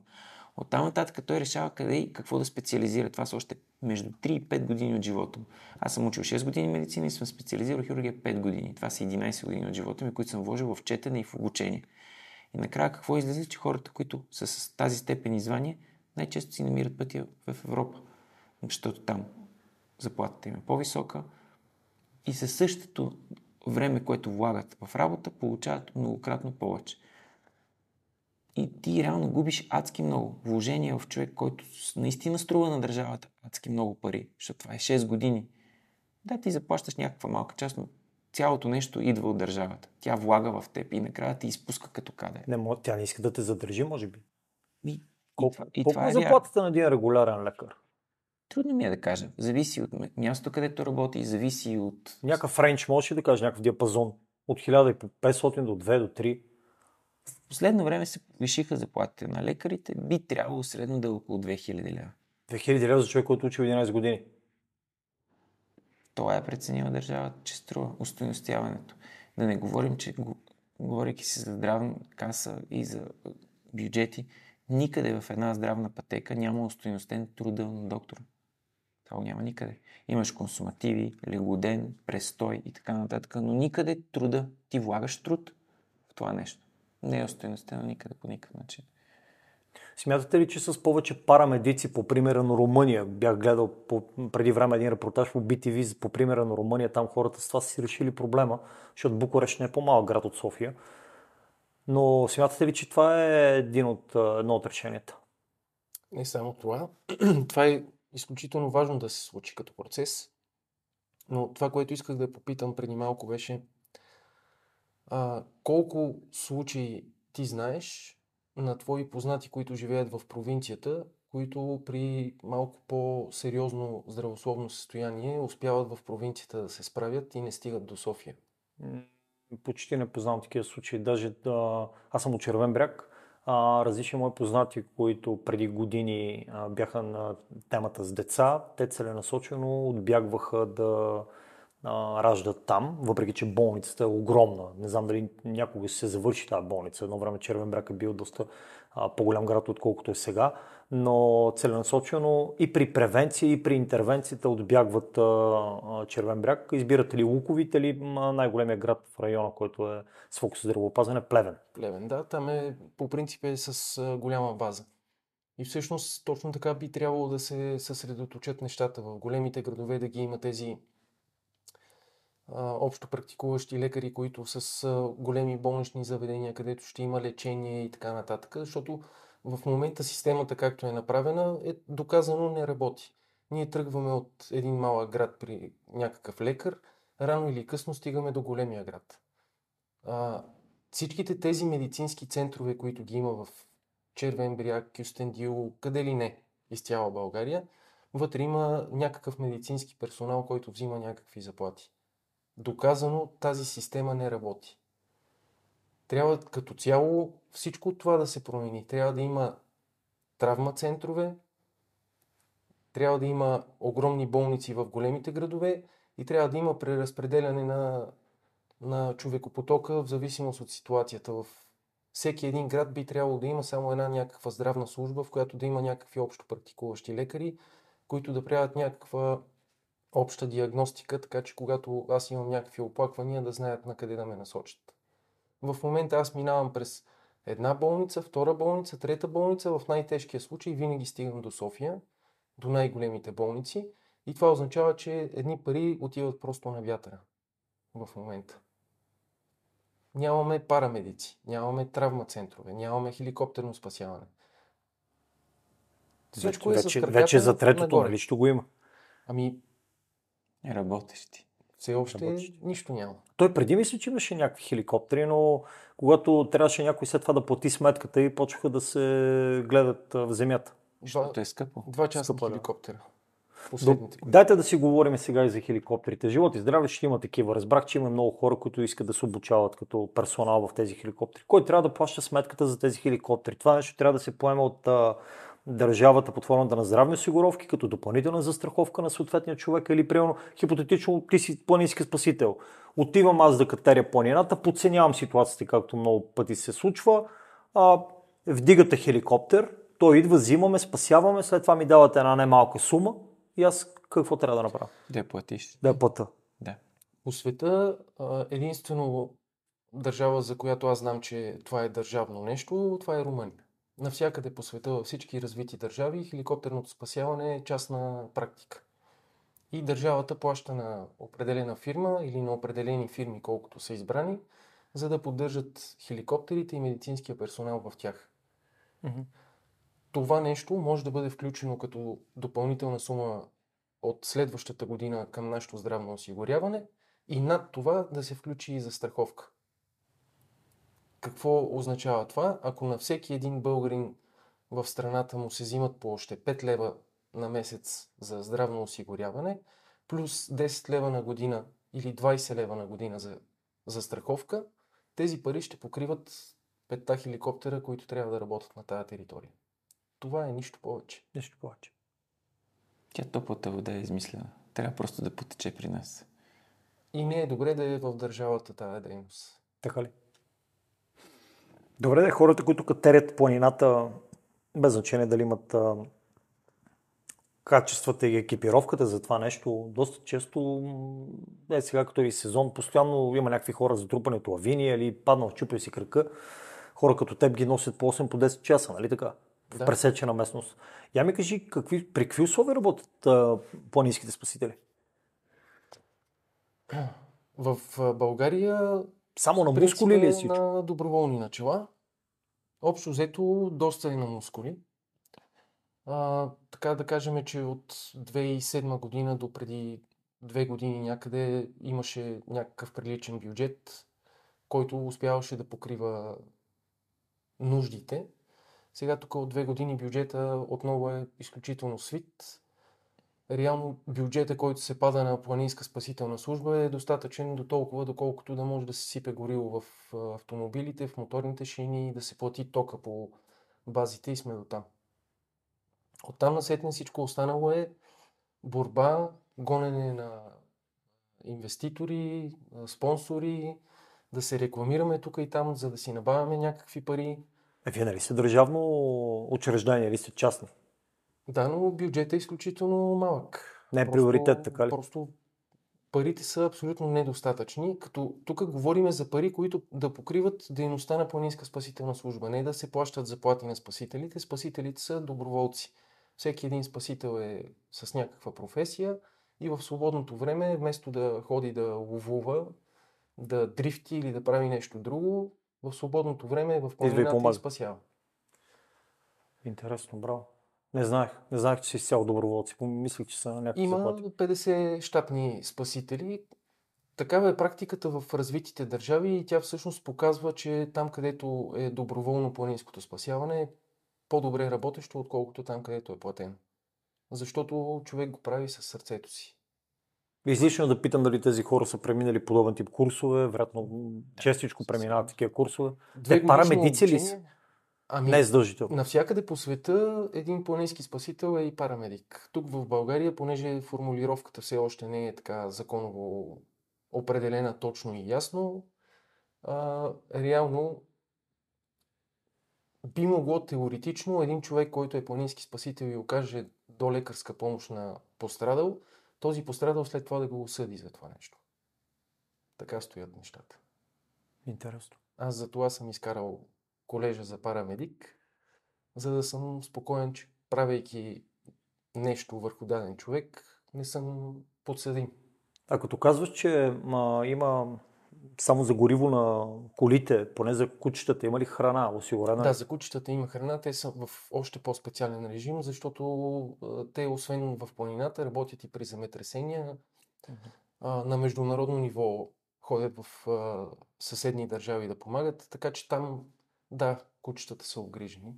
Speaker 2: Оттам нататък той решава къде и какво да специализира. Това са още между 3 и 5 години от живота му. Аз съм учил 6 години медицина и съм специализирал хирургия 5 години. Това са 11 години от живота ми, които съм вложил в четене и в обучение. И накрая какво излиза, че хората, които са с тази степен и звание, най-често си намират пътя в Европа. Защото там заплатата им е по-висока и със същото време, което влагат в работа, получават многократно повече. И ти реално губиш адски много вложения в човек, който наистина струва на държавата адски много пари, защото това е 6 години. Да, ти заплащаш някаква малка част, но цялото нещо идва от държавата. Тя влага в теб и накрая ти изпуска като каде.
Speaker 1: Не, тя не иска да те задържи, може би.
Speaker 2: И,
Speaker 1: колко, и това, и това е, е заплатата на един регулярен лекар?
Speaker 2: Трудно ми е да кажа. Зависи от мястото, където работи, зависи от...
Speaker 1: Някакъв рейндж, може ли да кажеш, някакъв диапазон? От 1500 до 2 до 3?
Speaker 2: В последно време се повишиха заплатите на лекарите. Би трябвало средно да е около 2000 лева.
Speaker 1: 2000 лева за човек, който учи 11 години?
Speaker 2: Това е преценила държавата, че струва устойностяването. Да не говорим, че говорейки си за здравна каса и за бюджети, никъде в една здравна пътека няма устойностен труда на доктора. Това няма никъде. Имаш консумативи, легоден, престой и така нататък, но никъде труда. Ти влагаш труд в това нещо. Не е устойностено никъде по никакъв начин.
Speaker 1: Смятате ли, че с повече парамедици, по примера на Румъния, бях гледал по, преди време един репортаж по BTV, по примера на Румъния, там хората с това си решили проблема, защото Букурещ не е по-малък град от София. Но смятате ли, че това е един от, едно от решенията?
Speaker 3: Не само това. *clears throat* това е изключително важно да се случи като процес. Но това, което исках да попитам преди малко беше а, колко случаи ти знаеш на твои познати, които живеят в провинцията, които при малко по-сериозно здравословно състояние успяват в провинцията да се справят и не стигат до София?
Speaker 1: Почти не познавам такива случаи. Даже да, аз съм от Червен бряг. А, различни мои познати, които преди години а, бяха на темата с деца, те целенасочено отбягваха да а, раждат там, въпреки че болницата е огромна. Не знам дали някога се завърши тази болница. Едно време Червен бряг е бил доста а, по-голям град, отколкото е сега, но целенасочено и при превенция, и при интервенцията отбягват а, Червен бряг. Избирате ли Луковите или най-големия град в района, който е с фокус здравеопазване, Плевен?
Speaker 3: Плевен, да. Там е по принцип е с а, голяма база. И всъщност точно така би трябвало да се съсредоточат нещата в големите градове, да ги има тези общо практикуващи лекари, които с големи болнични заведения, където ще има лечение и така нататък, защото в момента системата, както е направена, е доказано не работи. Ние тръгваме от един малък град при някакъв лекар, рано или късно стигаме до големия град. А, всичките тези медицински центрове, които ги има в Червен бряг, Кюстендил, къде ли не, из цяла България, вътре има някакъв медицински персонал, който взима някакви заплати доказано тази система не работи. Трябва като цяло всичко това да се промени. Трябва да има травма центрове, трябва да има огромни болници в големите градове и трябва да има преразпределяне на, на човекопотока в зависимост от ситуацията. В всеки един град би трябвало да има само една някаква здравна служба, в която да има някакви общо практикуващи лекари, които да правят някаква обща диагностика, така че когато аз имам някакви оплаквания, да знаят на къде да ме насочат. В момента аз минавам през една болница, втора болница, трета болница, в най-тежкия случай винаги стигам до София, до най-големите болници и това означава, че едни пари отиват просто на вятъра в момента. Нямаме парамедици, нямаме травма центрове, нямаме хеликоптерно спасяване.
Speaker 1: Всичко вече, е вече за третото, нали, го има?
Speaker 3: Ами,
Speaker 2: Работещи.
Speaker 3: Все още Работещи. нищо няма.
Speaker 1: Той преди мисля, че имаше някакви хеликоптери, но когато трябваше някой след това да плати сметката и почнаха да се гледат в земята.
Speaker 2: Защото е скъпо.
Speaker 3: Два часа скъпо, хеликоптера.
Speaker 1: До, дайте да си говорим сега и за хеликоптерите. Живот и здраве ще има такива. Разбрах, че има много хора, които искат да се обучават като персонал в тези хеликоптери. Кой трябва да плаща сметката за тези хеликоптери? Това нещо трябва да се поеме от държавата под формата на здравни осигуровки, като допълнителна застраховка на съответния човек или примерно хипотетично ти си планински спасител. Отивам аз да катеря планината, подценявам ситуацията, както много пъти се случва, а, вдигате хеликоптер, той идва, взимаме, спасяваме, след това ми давате една немалка сума и аз какво трябва да направя?
Speaker 2: Да я платиш.
Speaker 1: Да я плата.
Speaker 2: Да.
Speaker 3: По света единствено държава, за която аз знам, че това е държавно нещо, това е Румъния. Навсякъде по света, във всички развити държави, хеликоптерното спасяване е частна практика. и държавата плаща на определена фирма или на определени фирми, колкото са избрани, за да поддържат хеликоптерите и медицинския персонал в тях.
Speaker 1: Мгм.
Speaker 3: Това нещо може да бъде включено като допълнителна сума от следващата година към нашето здравно осигуряване и над това да се включи и застраховка. Какво означава това? Ако на всеки един българин в страната му се взимат по още 5 лева на месец за здравно осигуряване, плюс 10 лева на година или 20 лева на година за, за страховка, тези пари ще покриват петта хеликоптера, които трябва да работят на тази територия. Това е нищо повече.
Speaker 1: Нищо повече.
Speaker 2: Тя топлата вода е измислена. Трябва просто да потече при нас.
Speaker 3: И не е добре да е в държавата тази дейност.
Speaker 1: Така ли? Добре, да хората, които катерят планината, без значение дали имат а, качествата и екипировката за това нещо, доста често, е сега като и сезон, постоянно има някакви хора затрупани от лавини или паднал, чупил си кръка. Хора като теб ги носят по 8 по 10 часа, нали така? В
Speaker 3: Да.
Speaker 1: пресечена местност. Я ми кажи, какви, при какви условия работят а, планинските спасители?
Speaker 3: В България
Speaker 1: Само на мускули ли е
Speaker 3: е
Speaker 1: всичко?
Speaker 3: на доброволни начала. Общо взето, доста е на мускули. А, така да кажем, че от 2007 година до преди две години някъде имаше някакъв приличен бюджет, който успяваше да покрива нуждите. Сега тук от две години бюджета отново е изключително свит. Реално бюджета, който се пада на планинска спасителна служба е достатъчен до толкова, доколкото да може да се сипе гориво в автомобилите, в моторните шини, да се плати тока по базите и сме до там. Оттам насетне всичко останало е борба, гонене на инвеститори, спонсори, да се рекламираме тук и там, за да си набавяме някакви пари.
Speaker 1: Е, вие нали сте държавно учреждение или сте частни?
Speaker 3: Да, но бюджетът е изключително малък.
Speaker 1: Не е приоритет, така ли?
Speaker 3: Просто парите са абсолютно недостатъчни, като тук говорим за пари, които да покриват дейността на планинска спасителна служба, не да се плащат заплати на спасителите. Спасителите са доброволци. Всеки един спасител е с някаква професия и в свободното време, вместо да ходи да ловува, да дрифти или да прави нещо друго, в свободното време в планината и спасява.
Speaker 1: Интересно, браво. Не знаех. Не знаех, че си изцяло доброволци. Мислих, че са някакви
Speaker 3: Има
Speaker 1: заплати.
Speaker 3: 50 щатни спасители. Такава е практиката в развитите държави и тя всъщност показва, че там, където е доброволно планинското спасяване, е по-добре работещо, отколкото там, където е платено. Защото човек го прави със сърцето си.
Speaker 1: Излишно е да питам дали тези хора са преминали подобен тип курсове. Вероятно, м, честичко преминават такива курсове.
Speaker 3: Две
Speaker 1: парамедици ли са?
Speaker 3: Ами,
Speaker 1: Не е задължително.
Speaker 3: Навсякъде по света един планински спасител е и парамедик. Тук в България, понеже формулировката все още не е така законово определена точно и ясно, а, реално би могло теоретично един човек, който е планински спасител и окаже до лекарска помощ на пострадал, този пострадал след това да го осъди за това нещо. Така стоят нещата.
Speaker 1: Интересно.
Speaker 3: Аз за това съм изкарал колежа за парамедик, за да съм спокоен, че правейки нещо върху даден човек, не съм подсъдим.
Speaker 1: А като казваш, че ма, има само за гориво на колите, поне за кучетата, има ли храна осигурена?
Speaker 3: Да, за кучетата има храна, те са в още по-специален режим, защото а, те, освен в планината, работят и при земетресения. А, на международно ниво ходят в а, съседни държави да помагат, така че там, да, кучетата са обгрижени.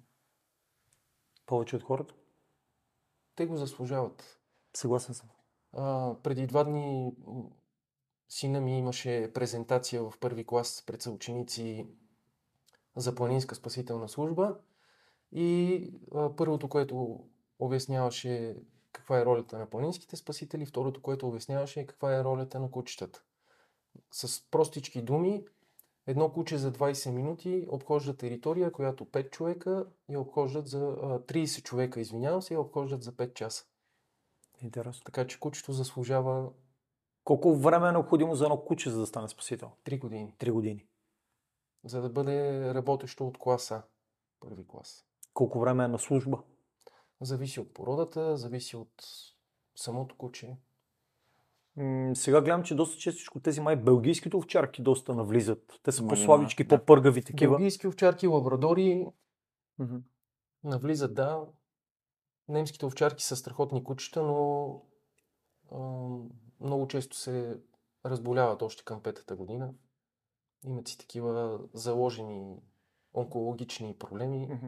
Speaker 1: Повече от хората?
Speaker 3: Те го заслужават.
Speaker 1: Съгласен съм.
Speaker 3: А, преди два дни сина ми имаше презентация в първи клас пред съученици за планинска спасителна служба и а, първото, което обясняваше каква е ролята на планинските спасители, второто, което обясняваше е каква е ролята на кучетата. С простички думи, едно куче за 20 минути обхожда територия, която 5 човека я обхождат за а, 30 човека, извинявам се, я обхождат за 5 часа.
Speaker 1: Интересно.
Speaker 3: Така че кучето заслужава
Speaker 1: Колко време е необходимо за едно куче, за да стане спасител?
Speaker 3: 3 години,
Speaker 1: Три години.
Speaker 3: за да бъде работещо от класа, първи клас.
Speaker 1: Колко време е на служба?
Speaker 3: Зависи от породата, зависи от самото куче.
Speaker 1: М, сега гледам, че доста често тези май белгийските овчарки доста навлизат. Те са по-слабички,
Speaker 2: да.
Speaker 1: по-пъргави такива.
Speaker 3: Белгийски овчарки, лабрадори
Speaker 1: Мгм.
Speaker 3: навлизат, да. Немските овчарки са страхотни кучета, но а, много често се разболяват още към петата година. Имат си такива заложени онкологични проблеми
Speaker 1: Мгм.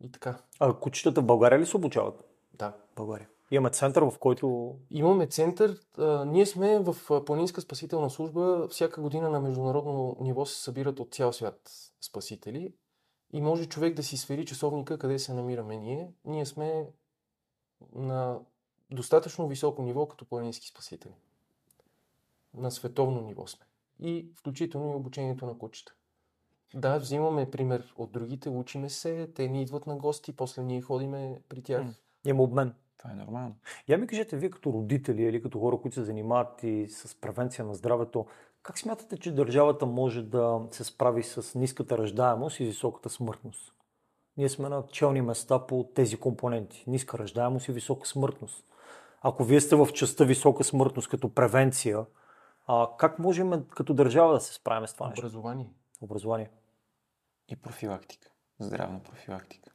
Speaker 3: и така.
Speaker 1: А кучетата в България ли се обучават?
Speaker 3: Да.
Speaker 1: България. Имаме център, в който...
Speaker 3: Имаме център. А, ние сме в Планинска спасителна служба. Всяка година на международно ниво се събират от цял свят спасители. И може човек да си свери часовника къде се намираме ние. Ние сме на достатъчно високо ниво като планински спасители. На световно ниво сме. И включително и обучението на кучета. Да, взимаме пример от другите, учиме се, те ни идват на гости, после ние ходиме при тях.
Speaker 1: Има обмен.
Speaker 2: Това е нормално.
Speaker 1: Я ми кажете, вие като родители или като хора, които се занимават и с превенция на здравето, как смятате, че държавата може да се справи с ниската раждаемост и високата смъртност? Ние сме на челни места по тези компоненти. Ниска раждаемост и висока смъртност. Ако вие сте в частта висока смъртност като превенция, а как можем като държава да се справим с това нещо?
Speaker 3: Образование.
Speaker 1: Образование.
Speaker 2: И профилактика. Здравна профилактика.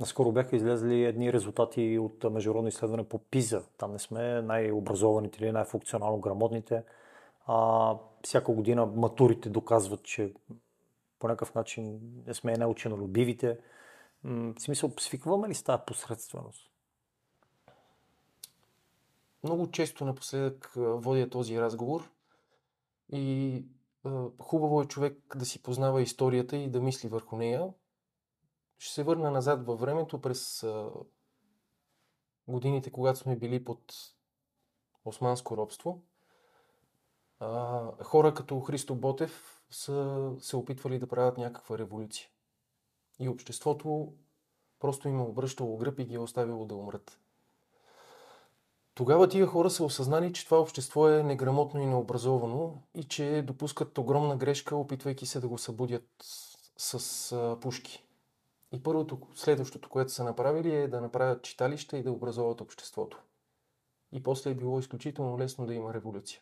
Speaker 1: Наскоро бяха излезли едни резултати от международно изследване по ПИЗа. Там не сме най-образованите или най-функционално грамотните. А, всяка година матурите доказват, че по някакъв начин не сме най-ученолюбивите. В смисъл, свикваме ли с тази посредственост?
Speaker 3: Много често напоследък водя този разговор и а, хубаво е човек да си познава историята и да мисли върху нея. Ще се върна назад във времето през годините, когато сме били под османско робство. Хора като Христо Ботев са се опитвали да правят някаква революция. И обществото просто им е обръщало гръб и ги е оставило да умрат. Тогава тия хора са осъзнали, че това общество е неграмотно и необразовано и че допускат огромна грешка, опитвайки се да го събудят с, пушки. И първото, следващото, което са направили е да направят читалища и да образоват обществото. И после е било изключително лесно да има революция.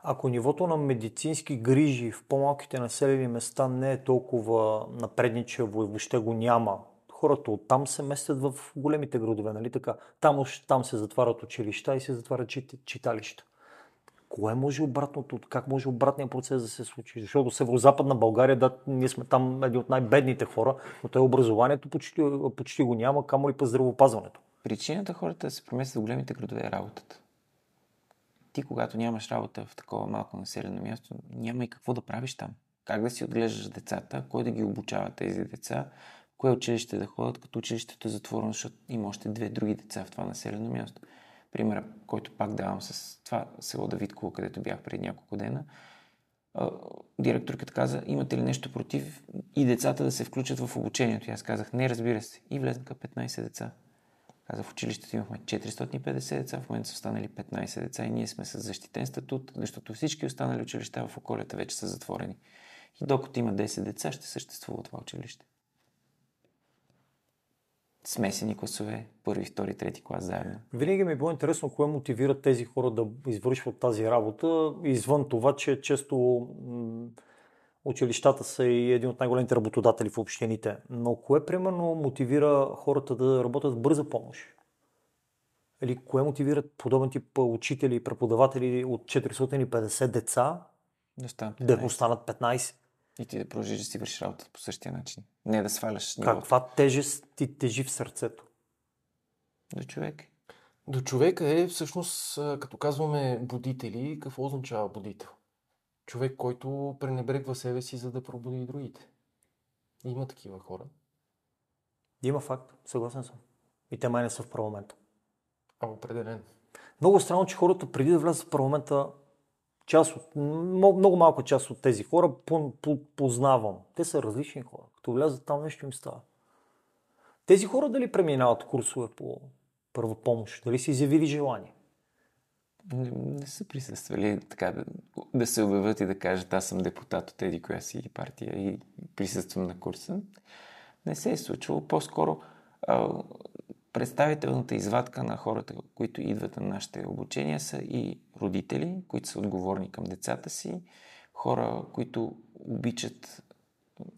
Speaker 1: Ако нивото на медицински грижи в по-малките населени места не е толкова напредничево и въобще го няма, хората оттам се местят в големите градове, нали така? Там, там се затварят училища и се затварят чит, читалища. Кое може обратното? Как може обратният процес да се случи? Защото северо-западна България, да, ние сме там едни от най-бедните хора, но той образованието почти, почти го няма, камо ли по здравеопазването.
Speaker 2: Причината хората да се преместят в големите градове е работата. Ти, когато нямаш работа в такова малко населено място, няма и какво да правиш там. Как да си отглеждаш децата, кой да ги обучава тези деца, кое училище да ходят, като училището е затворено, защото има още две други деца в това населено място. Примера, който пак давам с това село Давидково, където бях преди няколко дена, директорката каза, имате ли нещо против и децата да се включат в обучението? И аз казах, не, разбира се. И влезнаха 15 деца. Каза, в училището имахме 450 деца, в момента са останали 15 деца и ние сме с защитен статут, защото всички останали училища в околията вече са затворени. И докато има 10 деца, ще съществува това училище. Смесени класове, първи, втори, трети клас заедно.
Speaker 1: Винаги ми е било интересно кое мотивира тези хора да извършват тази работа, извън това, че често м, училищата са и един от най-големите работодатели в общините. Но кое, примерно, мотивира хората да работят в бърза помощ? Или кое мотивират подобен тип учители и преподаватели от 450 деца
Speaker 2: Да станат
Speaker 1: да
Speaker 2: 15.
Speaker 1: останат 15?
Speaker 2: И ти да продължиш да си вършиш работа по същия начин. Не да сваляш нивото
Speaker 1: Каква тежест ти тежи в сърцето?
Speaker 2: до човек.
Speaker 3: До човека е всъщност, като казваме будители, какво означава будител? Човек, който пренебрегва себе си, за да пробуди и другите. Има такива хора.
Speaker 1: Има факт, съгласен съм. И те май не са в парламента.
Speaker 3: А определено.
Speaker 1: Много странно, че хората преди да влязат в парламента, част от, много, малка част от тези хора по, по, познавам. Те са различни хора. Като влязат там, нещо им става. Тези хора дали преминават курсове по първа помощ? Дали са изявили желание?
Speaker 2: Не, не са присъствали така да, да се обявят и да кажат аз съм депутат от еди коя си партия и присъствам на курса. Не се е случвало. По-скоро а, представителната извадка на хората, които идват на нашите обучения са и родители, които са отговорни към децата си, хора, които обичат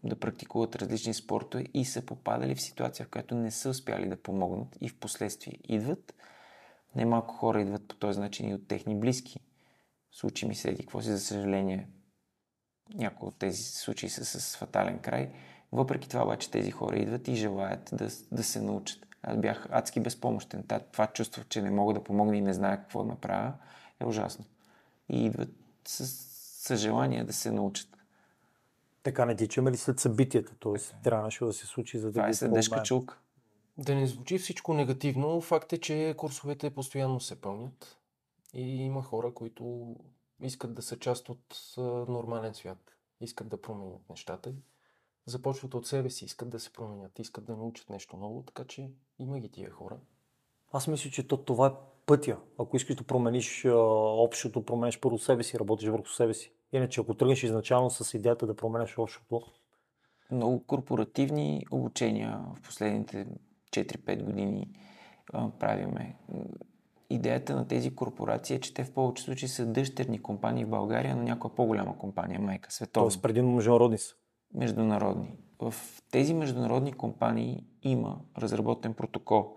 Speaker 2: да практикуват различни спортове и са попадали в ситуация, в която не са успяли да помогнат и в последствие идват. Немалко хора идват по този начин и от техни близки. Случи ми се еди какво си, за съжаление, някои от тези случаи са с фатален край. Въпреки това обаче тези хора идват и желаят да, да се научат. Аз бях адски безпомощен. Това чувство, че не мога да помогна и не зная какво да направя, е ужасно. И идват с, с желание да се научат.
Speaker 1: Така не тичаме ли след събитията? Тоест, трябваше да се случи, за да
Speaker 2: Това е следешка чулка.
Speaker 3: Да не звучи всичко негативно, факт е, че курсовете постоянно се пълнят и има хора, които искат да са част от нормален свят, искат да променят нещата започват от себе си, искат да се променят, искат да научат нещо ново, така че има ги тия хора.
Speaker 1: Аз мисля, че то, това е пътя. Ако искаш да промениш а, общото, промениш първо себе си, работиш върху себе си. Иначе, ако тръгнеш изначално с идеята да променеш общото.
Speaker 2: Много корпоративни обучения в последните 4-5 години а, правиме. Идеята на тези корпорации е, че те в повече случаи са дъщерни компании в България, но някоя по-голяма компания, майка, световна.
Speaker 1: Тоест предимно международни са
Speaker 2: международни. В тези международни компании има разработен протокол.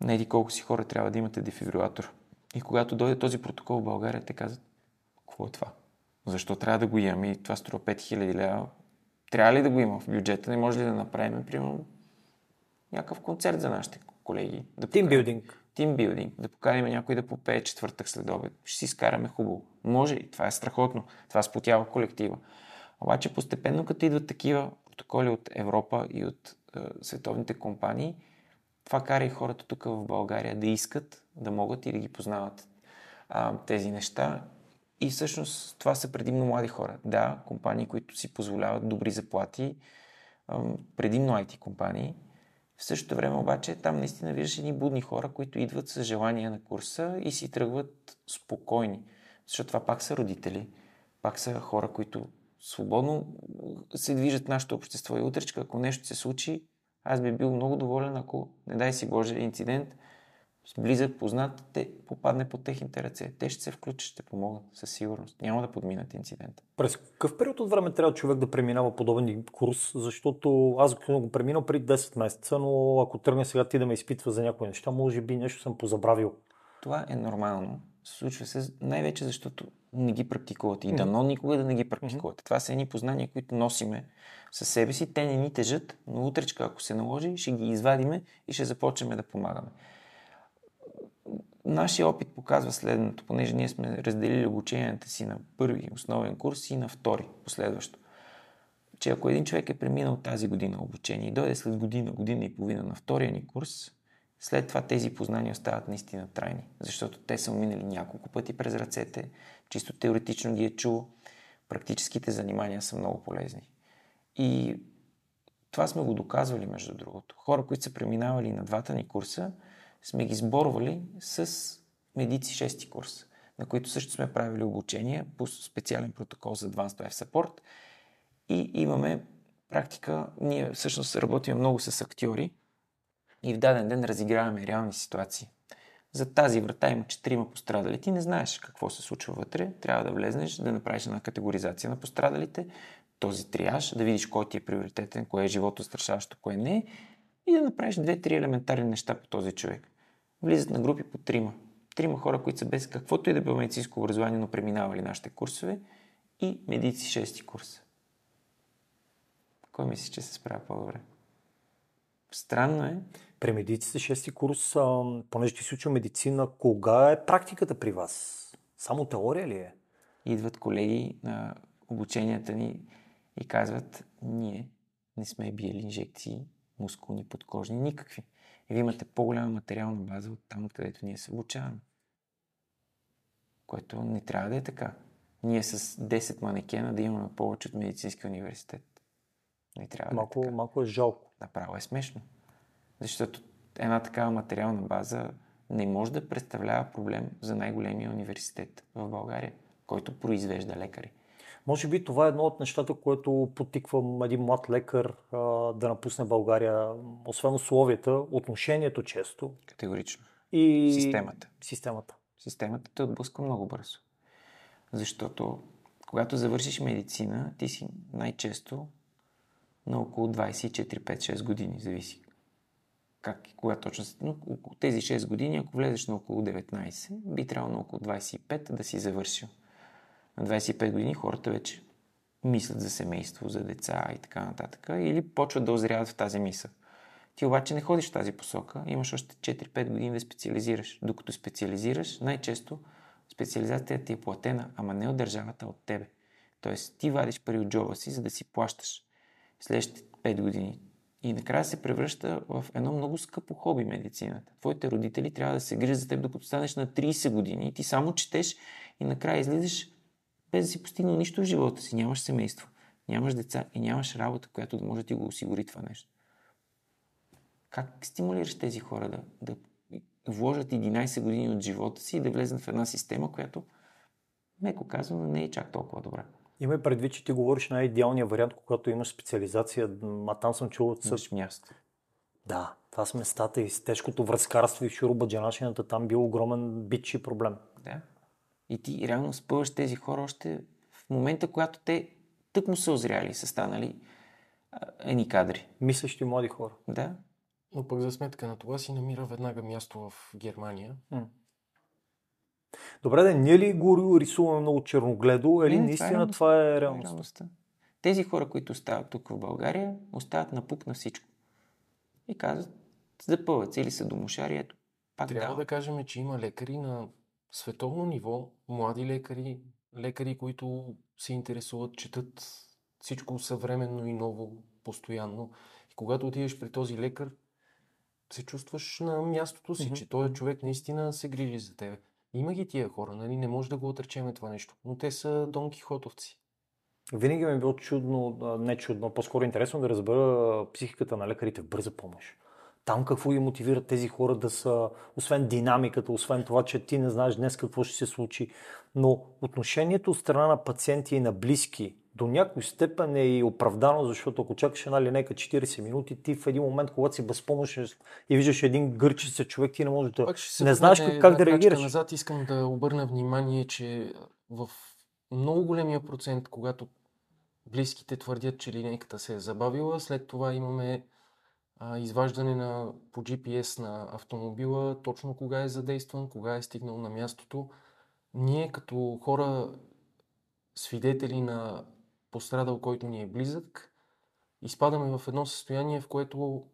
Speaker 2: Не еди колко си хора трябва да имате дефибрилатор. И когато дойде този протокол в България, те казват, какво е това? Защо трябва да го имаме? И това струва 5000 лева. Трябва ли да го има в бюджета? Не може ли да направим, примерно, някакъв концерт за нашите колеги?
Speaker 1: Да Тимбилдинг.
Speaker 2: Тимбилдинг. Да поканим някой да попее четвъртък след обед. Ще си изкараме хубаво. Може и това е страхотно. Това спотява колектива. Обаче постепенно, като идват такива протоколи от Европа и от е, световните компании, това кара и хората тук в България да искат, да могат и да ги познават а, тези неща. И всъщност това са предимно млади хора. Да, компании, които си позволяват добри заплати, а, предимно IT компании. В същото време обаче там наистина виждаш едни будни хора, които идват с желание на курса и си тръгват спокойни. Защото това пак са родители, пак са хора, които свободно се движат нашето общество. И утречка, ако нещо се случи, аз би бил много доволен, ако, не дай си Боже, инцидент, близък, познат, те попадне под техните ръце. Те ще се включат, ще помогнат със сигурност. Няма да подминат инцидента.
Speaker 1: През какъв период от време трябва човек да преминава подобен курс? Защото аз го преминал преди 10 месеца, но ако тръгне сега ти да ме изпитва за някои неща, може би нещо съм позабравил.
Speaker 2: Това е нормално. Случва се най-вече защото не ги практикувате. И дано никога да не ги практикувате. Това са едни познания, които носиме със себе си. Те не ни тежат, но утречка, ако се наложи, ще ги извадиме и ще започнем да помагаме. Нашия опит показва следното, понеже ние сме разделили обученията си на първи основен курс и на втори, последващо. Че ако един човек е преминал тази година обучение и дойде след година, година и половина на втория ни курс, след това тези познания остават наистина трайни, защото те са минали няколко пъти през ръцете, чисто теоретично ги е чул, практическите занимания са много полезни. И това сме го доказвали, между другото. Хора, които са преминавали на двата ни курса, сме ги сборвали с медици 6 курс, на които също сме правили обучение по специален протокол за Advanced Life Support и имаме практика, ние всъщност работим много с актьори, и в даден ден разиграваме реални ситуации. За тази врата има четирима пострадали. Ти не знаеш какво се случва вътре. Трябва да влезнеш, да направиш една категоризация на пострадалите, този триаж, да видиш кой ти е приоритетен, кое е живото страшаващо, кое не и да направиш две-три елементарни неща по този човек. Влизат на групи по трима. Трима хора, които са без каквото и да било медицинско образование, но преминавали нашите курсове и медици шести курс. Кой мислиш, че се справя по-добре? Странно е.
Speaker 1: При медиците шести курс, а, понеже ти си учил медицина, кога е практиката при вас? Само теория ли е?
Speaker 2: Идват колеги на обученията ни и казват, ние не сме биели инжекции, мускулни, подкожни, никакви. И вие имате по-голяма материална база от там, където ние се обучаваме. Което не трябва да е така. Ние с 10 манекена да имаме повече от медицински университет. Не трябва
Speaker 1: малко,
Speaker 2: да е така.
Speaker 1: Малко е жалко.
Speaker 2: Направо е смешно. Защото една такава материална база не може да представлява проблем за най-големия университет в България, който произвежда лекари.
Speaker 1: Може би това е едно от нещата, което потиква един млад лекар а, да напусне България, освен условията, отношението често.
Speaker 2: Категорично.
Speaker 1: И
Speaker 2: Системата.
Speaker 1: Системата.
Speaker 2: Системата те отблъска много бързо. Защото когато завършиш медицина, ти си най-често на около 24-5-6 години, зависи как и кога точно. Но около тези 6 години, ако влезеш на около 19, би трябвало на около 25 да си завършил. На 25 години хората вече мислят за семейство, за деца и така нататък. Или почват да озряват в тази мисъл. Ти обаче не ходиш в тази посока, имаш още 4-5 години да специализираш. Докато специализираш, най-често специализацията ти е платена, ама не от държавата, а от тебе. Тоест ти вадиш пари от джоба си, за да си плащаш следващите 5 години. И накрая се превръща в едно много скъпо хоби медицината. Твоите родители трябва да се грижат за теб, докато станеш на 30 години и ти само четеш и накрая излизаш без да си постигнал нищо в живота си. Нямаш семейство, нямаш деца и нямаш работа, която да може да ти го осигури това нещо. Как стимулираш тези хора да, да вложат 11 години от живота си и да влезнат в една система, която, меко казано, не е чак толкова добра?
Speaker 1: Има предвид, че ти говориш на идеалния вариант, когато имаш специализация, а там съм чул от
Speaker 2: Имаш място.
Speaker 1: Да, това с местата и с тежкото връзкарство и шурубаджанашината там бил огромен бич и проблем.
Speaker 2: Да. И ти реално спъваш тези хора още в момента, когато те тък му са озряли и са станали едни кадри.
Speaker 1: Мислещи млади хора.
Speaker 2: Да.
Speaker 3: Но пък за сметка на това си намира веднага място в Германия.
Speaker 1: М. Добре, да, ние ли го рисуваме много черногледо или
Speaker 2: Не,
Speaker 1: наистина
Speaker 2: това
Speaker 1: това
Speaker 2: е
Speaker 1: е,
Speaker 2: реалността.
Speaker 1: реалност?
Speaker 2: реалността. Тези хора, които остават тук в България, остават напук на всичко. И казват, запъват се или са домошари, ето, пак
Speaker 3: Трябва
Speaker 2: да.
Speaker 3: да кажем, че има лекари на световно ниво, млади лекари, лекари, които се интересуват, четат всичко съвременно и ново, постоянно. И когато отидеш при този лекар, се чувстваш на мястото си,
Speaker 1: Мгм.
Speaker 3: че този човек наистина се грижи за тебе. Има ги тия хора, нали? Не може да го отречеме това нещо. Но те са Дон Кихотовци.
Speaker 1: Винаги ми е било чудно, не чудно, по-скоро интересно да разбера психиката на лекарите в бърза помощ. Там какво ги мотивира тези хора да са, освен динамиката, освен това, че ти не знаеш днес какво ще се случи, но отношението от страна на пациенти и на близки до някой степен е и оправдано, защото ако чакаш една линейка 40 минути, ти в един момент, когато си безпомощен и виждаш един гърчи се човек, ти не можеш да... Не знаеш как, как да реагираш.
Speaker 3: Назад искам да обърна внимание, че в много големия процент, когато близките твърдят, че линейката се е забавила, след това имаме а, изваждане на, по GPS на автомобила, точно кога е задействан, кога е стигнал на мястото. Ние като хора, свидетели на пострадал, който ни е близък, изпадаме в едно състояние, в което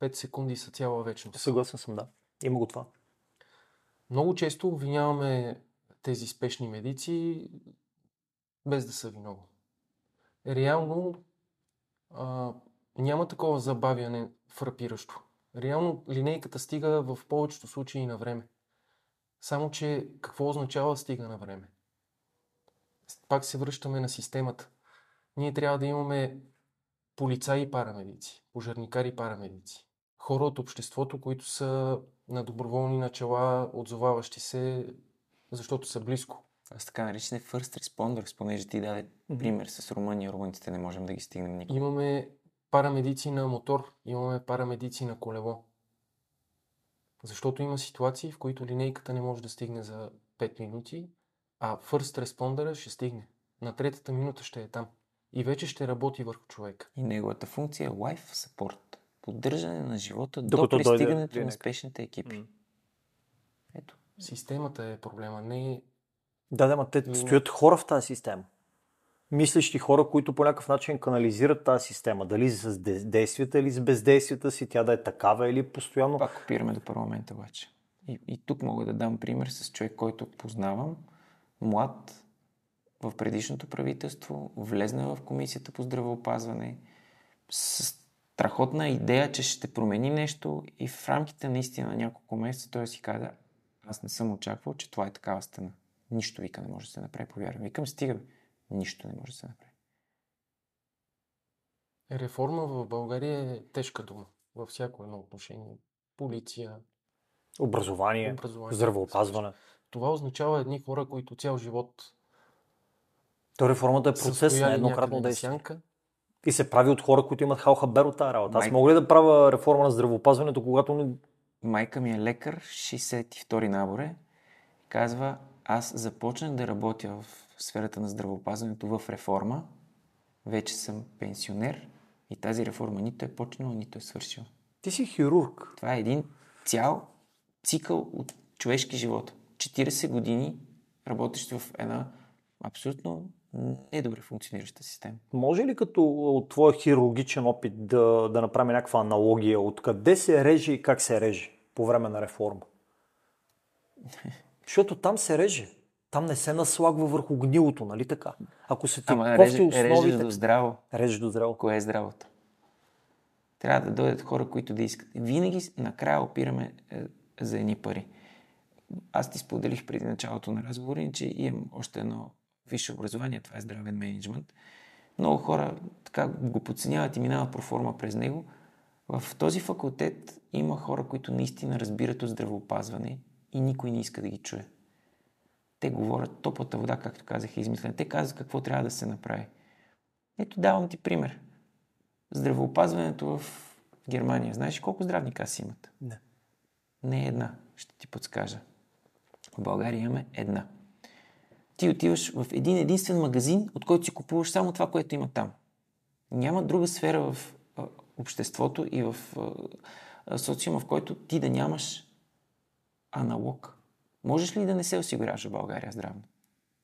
Speaker 3: 5 секунди са цяла вечност.
Speaker 1: Съгласен съм, да. Има го това.
Speaker 3: Много често обвиняваме тези спешни медици без да са виновни. Реално а, няма такова забавяне фрапиращо. Реално линейката стига в повечето случаи на време. Само, че какво означава стига на време? Пак се връщаме на системата. Ние трябва да имаме полицаи и парамедици, пожарникари и парамедици. Хора от обществото, които са на доброволни начала, отзоваващи се, защото са близко.
Speaker 2: Са така наречени first responders, понеже ти даде пример с Румъния. Румънците не можем да ги стигнем никога.
Speaker 3: Имаме парамедици на мотор, имаме парамедици на колело. Защото има ситуации, в които линейката не може да стигне за 5 минути, а first responder ще стигне. На третата минута ще е там. И вече ще работи върху човека.
Speaker 2: И неговата функция е life support. Поддържане на живота
Speaker 1: Докато
Speaker 2: до
Speaker 1: дойде
Speaker 2: пристигането на
Speaker 1: линейка.
Speaker 2: спешните екипи.
Speaker 1: М.
Speaker 2: Ето.
Speaker 3: Системата е проблема, не
Speaker 1: Да, да, ма те
Speaker 3: Мина.
Speaker 1: стоят хора в тази система. Мислещи хора, които по някакъв начин канализират тази система. Дали с де- действията или с бездействията си, тя да е такава или постоянно.
Speaker 2: Пак опираме до парламента обаче. И, и тук мога да дам пример с човек, който познавам, млад, в предишното правителство, влезна в комисията по здравеопазване, с страхотна идея, че ще промени нещо и в рамките наистина на няколко месеца той си каза, аз не съм очаквал, че това е такава стена. Нищо, вика, не може да се направи, повярвам. Викам, стига, нищо не може да се направи.
Speaker 3: Реформа в България е тежка дума. Във всяко едно отношение. Полиция,
Speaker 1: Образование,
Speaker 3: образование.
Speaker 1: здравеопазване.
Speaker 3: Това означава едни хора, които цял живот
Speaker 1: То реформата е процес на еднократно
Speaker 3: на
Speaker 1: действие. И се прави от хора, които имат халхабер от тази работа. Аз
Speaker 2: Майк-
Speaker 1: мога ли да правя реформа на здравеопазването, когато не...
Speaker 2: Майка ми е лекар, 62 наборе. Казва, аз започнах да работя в сферата на здравеопазването в реформа. Вече съм пенсионер и тази реформа нито е почнала, нито е свършила.
Speaker 1: Ти си хирург.
Speaker 2: Това е един цял цикъл от човешки живот. 40 години работещ в една абсолютно недобре функционираща система.
Speaker 1: Може ли като от твоя хирургичен опит да, да направим някаква аналогия? Откъде се реже и как се реже по време на реформа? Защото там се реже. Там не се наслагва върху гнилото, нали така? Ако се ти
Speaker 2: Ама
Speaker 1: кофти
Speaker 2: реже, реже
Speaker 1: основите...
Speaker 2: до здраво.
Speaker 1: Реже до здраво.
Speaker 2: Кое е здравото? Трябва да дойдат хора, които да искат. Винаги накрая опираме е, за едни пари. Аз ти споделих преди началото на разговора, че имам още едно висше образование, това е здравен менеджмент. Много хора така го подценяват и минават проформа през него. В този факултет има хора, които наистина разбират от здравеопазване и никой не иска да ги чуе. Те говорят топлата вода, както казах, е измислена. Те казват какво трябва да се направи. Ето давам ти пример. Здравеопазването в Германия. Знаеш колко здравни каси имат?
Speaker 1: Не.
Speaker 2: Не една, ще ти подскажа. В България имаме една. Ти отиваш в един единствен магазин, от който си купуваш само това, което има там. Няма друга сфера в а, обществото и в а, социума, в който ти да нямаш аналог. Можеш ли да не се осигуряваш в България здравно?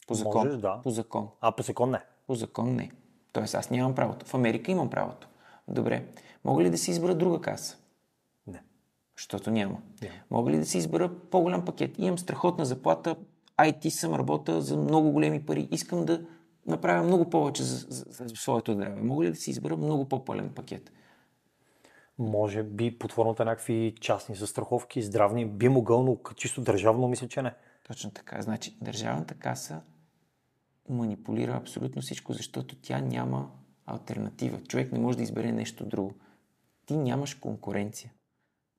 Speaker 2: По закон.
Speaker 1: Можеш, да.
Speaker 2: По закон.
Speaker 1: А по секунд не.
Speaker 2: По закон не. Тоест аз нямам правото. В Америка имам правото. Добре. Мога ли да си избера друга каса?
Speaker 1: Не.
Speaker 2: Защото няма.
Speaker 1: Няма.
Speaker 2: Мога ли да си избера по-голям пакет? Имам страхотна заплата, IT съм, работя за много големи пари. Искам да направя много повече за, за, за своето здраве. Мога ли да си избера много по-пълен пакет?
Speaker 1: Може би под формата някакви частни застраховки, здравни, би могъл, но чисто държавно мисля, че не.
Speaker 2: Точно така. Значи, държавната каса манипулира абсолютно всичко, защото тя няма альтернатива. Човек не може да избере нещо друго. Ти нямаш конкуренция.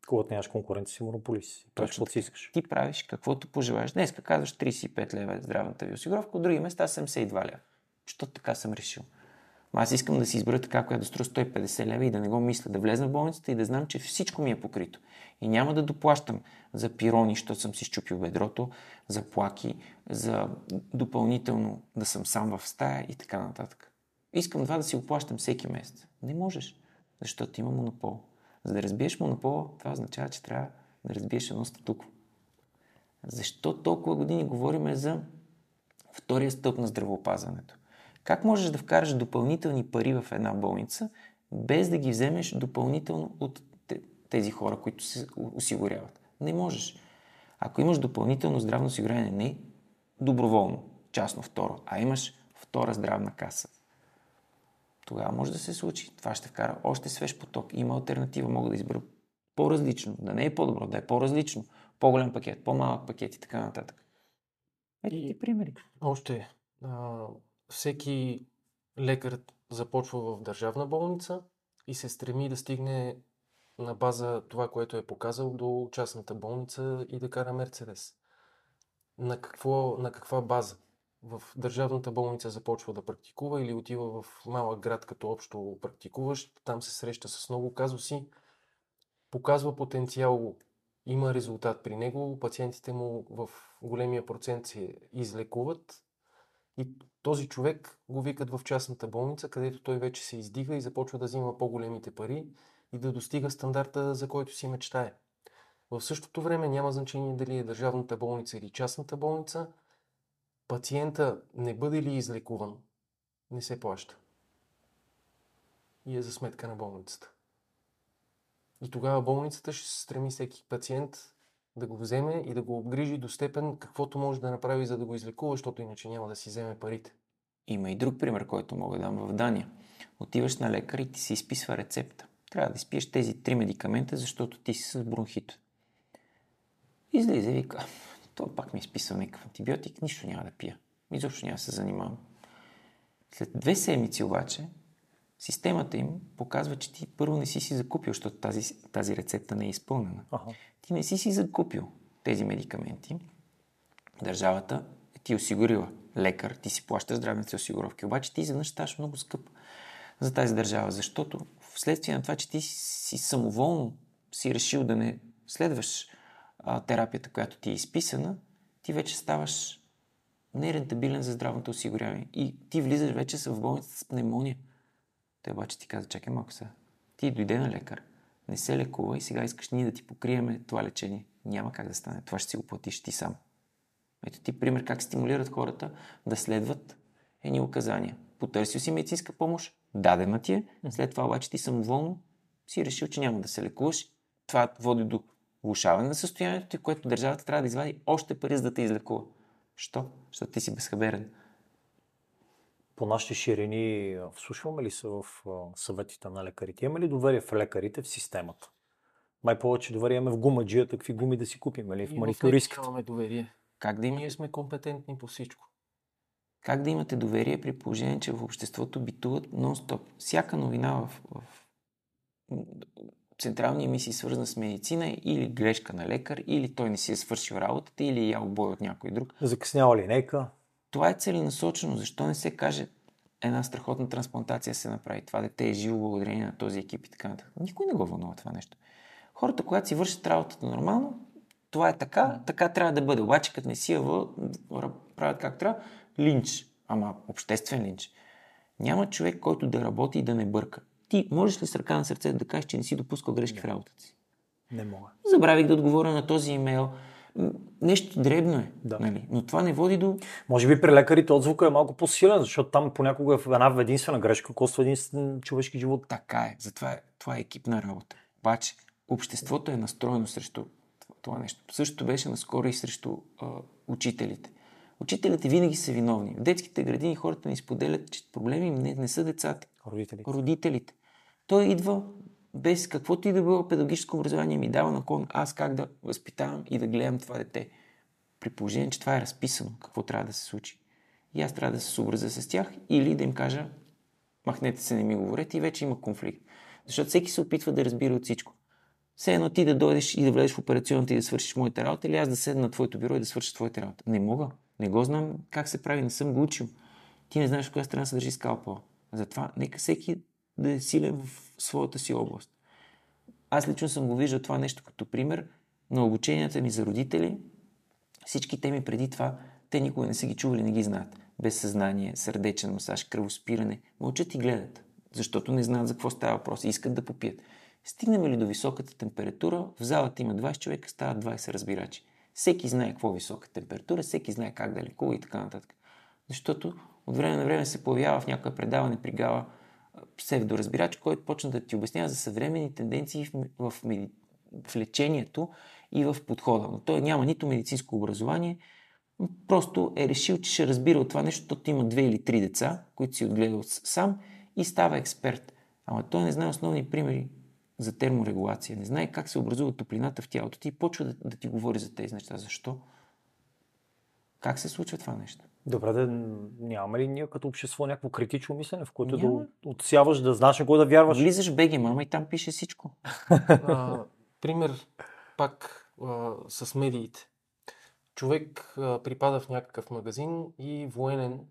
Speaker 1: Когато нямаш конкуренция, си монополист. си. Правиш
Speaker 2: Точно
Speaker 1: каквото си искаш.
Speaker 2: Ти правиш каквото пожелаеш. Днес казваш 35 лева е здравната ви осигуровка, от други места 72 лева. Що така съм решил? Аз искам да си избера така, която да струва 150 лева и да не го мисля, да влезна в болницата и да знам, че всичко ми е покрито. И няма да доплащам за пирони, защото съм си щупил бедрото, за плаки, за допълнително да съм сам в стая и така нататък. Искам това да си оплащам всеки месец. Не можеш, защото има монопол. За да разбиеш монопола, това означава, че трябва да разбиеш едно статукво. Защо толкова години говорим за втория стълб на здравеопазването? Как можеш да вкараш допълнителни пари в една болница, без да ги вземеш допълнително от те- тези хора, които се осигуряват? Не можеш. Ако имаш допълнително здравно осигуряване, не доброволно, частно второ, а имаш втора здравна каса, тогава може да се случи. Това ще вкара още свеж поток. Има альтернатива. Мога да избера по-различно. Да не е по-добро, да е по-различно. По-голям пакет, по-малък пакет и така нататък. Ето ти примери.
Speaker 3: Още. А, всеки лекар започва в държавна болница и се стреми да стигне на база това, което е показал до частната болница и да кара Мерцедес. На, какво, на каква база? В държавната болница започва да практикува или отива в малък град като общо практикуващ, там се среща с много казуси, показва потенциал, има резултат при него, пациентите му в големия процент се излекуват и този човек го викат в частната болница, където той вече се издига и започва да взима по-големите пари и да достига стандарта, за който си мечтае. В същото време няма значение дали е държавната болница или частната болница, пациента не бъде ли излекуван, не се плаща. И е за сметка на болницата. И тогава болницата ще се стреми всеки пациент да го вземе и да го обгрижи до степен каквото може да направи, за да го излекува, защото иначе няма да си вземе парите.
Speaker 2: Има и друг пример, който мога да дам в Дания. Отиваш на лекар и ти се изписва рецепта. Трябва да изпиеш тези три медикамента, защото ти си с бронхит. Излиза и вика, той пак ми е изписал някакъв антибиотик, нищо няма да пия. Изобщо няма да се занимавам. След две седмици обаче, системата им показва, че ти първо не си си закупил, защото тази, тази рецепта не е изпълнена.
Speaker 1: Аха.
Speaker 2: Ти не си си закупил тези медикаменти. Държавата е ти осигурила. лекар, ти си плащаш здравните осигуровки, обаче ти изведнъж ставаш много скъп за тази държава, защото вследствие на това, че ти си самоволно си решил да не следваш а, терапията, която ти е изписана, ти вече ставаш нерентабилен за здравното осигуряване. И ти влизаш вече в болницата с пневмония. Той обаче ти каза, чакай малко сега. Ти дойде на лекар, не се лекува и сега искаш ние да ти покриеме това лечение. Няма как да стане. Това ще си го платиш ти сам. Ето ти пример как стимулират хората да следват едни указания. Потърсил си медицинска помощ, дадена ти е, след това обаче ти самоволно си решил, че няма да се лекуваш. Това води до влушаване на състоянието ти, което държавата трябва да извади още пари, за да те излекува. Що? Защото ти си безхаберен.
Speaker 1: По нашите ширини вслушваме ли се в съветите на лекарите? Имаме ли доверие в лекарите, в системата? Май повече доверие имаме в гумаджията, какви гуми да си купим, или в маникюристката.
Speaker 3: Имаме доверие.
Speaker 2: Как да, има...
Speaker 3: Ние сме компетентни по всичко.
Speaker 2: как да имате доверие при положение, че в обществото битуват нон-стоп? Всяка новина в, в централни емисии, свързана с медицина, или грешка на лекар, или той не си е свършил работата, или е ял бой от някой друг.
Speaker 1: Закъснява линейка.
Speaker 2: Това е целенасочено. Защо не се каже една страхотна трансплантация се направи? Това дете е живо благодарение на този екип и така нататък. Никой не го вълнува това нещо. Хората, когато си вършат работата нормално, това е така, така трябва да бъде. Обаче, като не си я правят как трябва, линч, ама обществен линч. Няма човек, който да работи и да не бърка. Ти можеш ли с ръка на сърцето да кажеш, че не си допускал грешки в работата си?
Speaker 1: Не мога.
Speaker 2: Забравих да отговоря на този имейл. Нещо дребно е,
Speaker 1: Да.
Speaker 2: нали? но това не води до...
Speaker 1: Може би при лекарите отзвука е малко по-силен, защото там понякога в една единствена грешка коства един човешки живот.
Speaker 2: Така е, затова е, това е екипна работа. Обаче, обществото е настроено срещу това нещо. Същото беше наскоро и срещу а, учителите. Учителите винаги са виновни. В детските градини хората ни споделят, че проблеми не, не са децата,
Speaker 1: Родителите.
Speaker 2: родителите. Той идва без каквото и да било педагогическо образование ми дава наклон аз как да възпитавам и да гледам това дете. При положение, че това е разписано, какво трябва да се случи. И аз трябва да се съобразя с тях или да им кажа махнете се, не ми говорете и вече има конфликт. Защото всеки се опитва да разбира от всичко. Все едно ти да дойдеш и да влезеш в операционната и да свършиш моята работа, или аз да седна на твоето бюро и да свърша твоята работа. Не мога. Не го знам как се прави, не съм го учил. Ти не знаеш в коя страна се държи скалпа. Затова нека всеки да е силен в своята си област. Аз лично съм го виждал това нещо като пример на обученията ми за родители. Всички теми преди това, те никога не са ги чували, не ги знаят. Без съзнание, сърдечен масаж, кръвоспиране. Мълчат и гледат, защото не знаят за какво става въпрос искат да попият. Стигнем ли до високата температура, в залата има 20 човека, стават 20 разбирачи. Всеки знае какво е висока температура, всеки знае как да лекува и така нататък. Защото от време на време се появява в някое предаване при гала псевдоразбирач, който почна да ти обяснява за съвременни тенденции в, в, меди... в лечението и в подхода. Но той няма нито медицинско образование, просто е решил, че ще разбира от това нещо, защото има две или три деца, които си отгледал сам и става експерт. Ама той не знае основни примери за терморегулация, не знае как се образува топлината в тялото ти и почва да, да ти говори за тези неща. Защо? Как се случва това нещо?
Speaker 1: Добре, да нямаме ли ние като общество някакво критично мислене, в което
Speaker 2: Няма.
Speaker 1: да отсяваш, да знаеш на кой да вярваш?
Speaker 2: Влизаш в БГ, мама, и там пише всичко. *laughs*
Speaker 3: А, пример пак а, с медиите. Човек а, припада в някакъв магазин и военен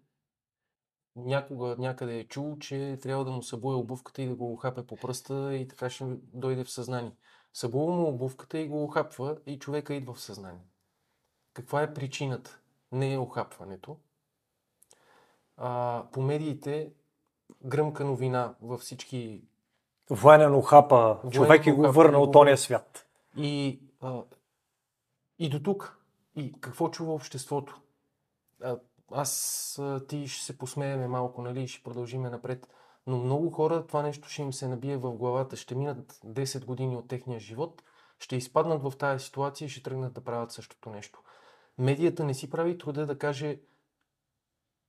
Speaker 3: някога някъде е чул, че трябва да му събуе обувката и да го хапе по пръста и така ще дойде в съзнание. Събува му обувката и го охапва и човека идва в съзнание. Каква е причината? Не е охапването. А, по медиите гръмка новина във всички
Speaker 1: Военен
Speaker 3: Военен
Speaker 1: човек и го върна от ония свят.
Speaker 3: И, а, и до тук. И какво чува обществото? А, аз, а, ти ще се посмееме малко, нали, и ще продължиме напред. Но много хора това нещо ще им се набие в главата. Ще минат 10 години от техния живот, ще изпаднат в тази ситуация и ще тръгнат да правят същото нещо. Медията не си прави труда да каже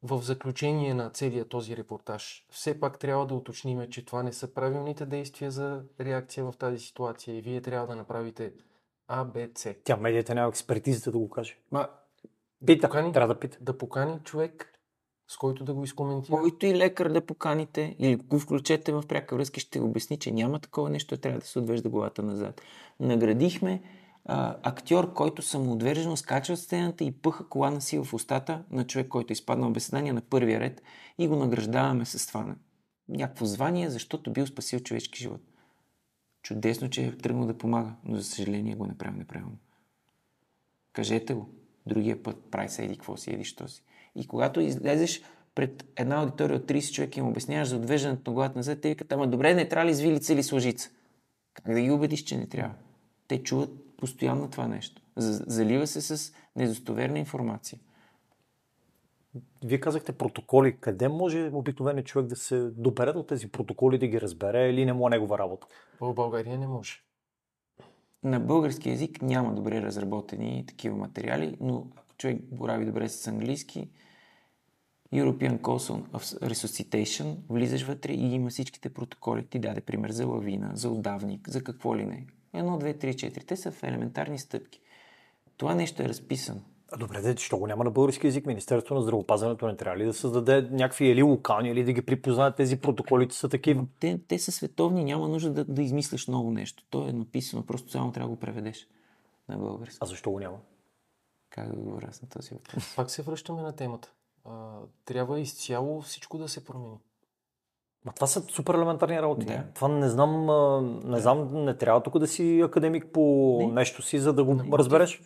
Speaker 3: в заключение на целия този репортаж. Все пак трябва да уточниме, че това не са правилните действия за реакция в тази ситуация и вие трябва да направите А, Б, С.
Speaker 1: Тя медията няма експертизата да го каже.
Speaker 3: Ма,
Speaker 1: Пита,
Speaker 3: покани-
Speaker 1: трябва да пита.
Speaker 3: да покани човек, с който да го изкоментира.
Speaker 2: Който и лекар да поканите или го включете в пряка връзка, ще обясни, че няма такова нещо, трябва да се отвежда главата назад. Наградихме а, актьор, който самоотвержено скача от сцената и пъха колана си в устата на човек, който е изпаднал в беседание на първия ред и го награждаваме с това някакво звание, защото бил спасил човешки живот. Чудесно, че е тръгнал да помага, но за съжаление го е направил неправилно. Кажете го. Другия път прави се еди какво си, еди що си. И когато излезеш пред една аудитория от 30 човека и им обясняваш за отвеждането на главата назад, те викат, ама добре, не трябва ли извилица или слъжица? Как да ги убедиш, че не трябва? Те чуват постоянно това нещо. Залива се с недостоверна информация.
Speaker 1: Вие казахте протоколи. Къде може обикновеният човек да се добере до тези протоколи, да ги разбере или не му е негова работа?
Speaker 3: В България не може.
Speaker 2: На български язик няма добре разработени такива материали, но ако човек борави добре с английски, European Council of Resuscitation, влизаш вътре и има всичките протоколи. Ти даде пример за лавина, за отдавник, за какво ли не. Едно, две, три, четири. Те са в елементарни стъпки. Това нещо е разписано.
Speaker 1: А добре, де, що го няма на български язик? Министерството на здравеопазването не трябва ли да създаде някакви или локални, или да ги припознаят тези протоколи, че са такива?
Speaker 2: Те, те са световни, няма нужда да, да измислиш ново нещо. То е написано, просто само трябва да го преведеш на български.
Speaker 1: А защо го няма?
Speaker 2: Как да говоря на този въпрос?
Speaker 3: Пак се връщаме на темата. А, трябва изцяло всичко да се промени.
Speaker 1: Ма това са супер елементарни работи.
Speaker 2: Да.
Speaker 1: Това не знам, не знам, не трябва тук да си академик по
Speaker 2: Не.
Speaker 1: нещо си, за да го
Speaker 3: Не,
Speaker 1: разбереш.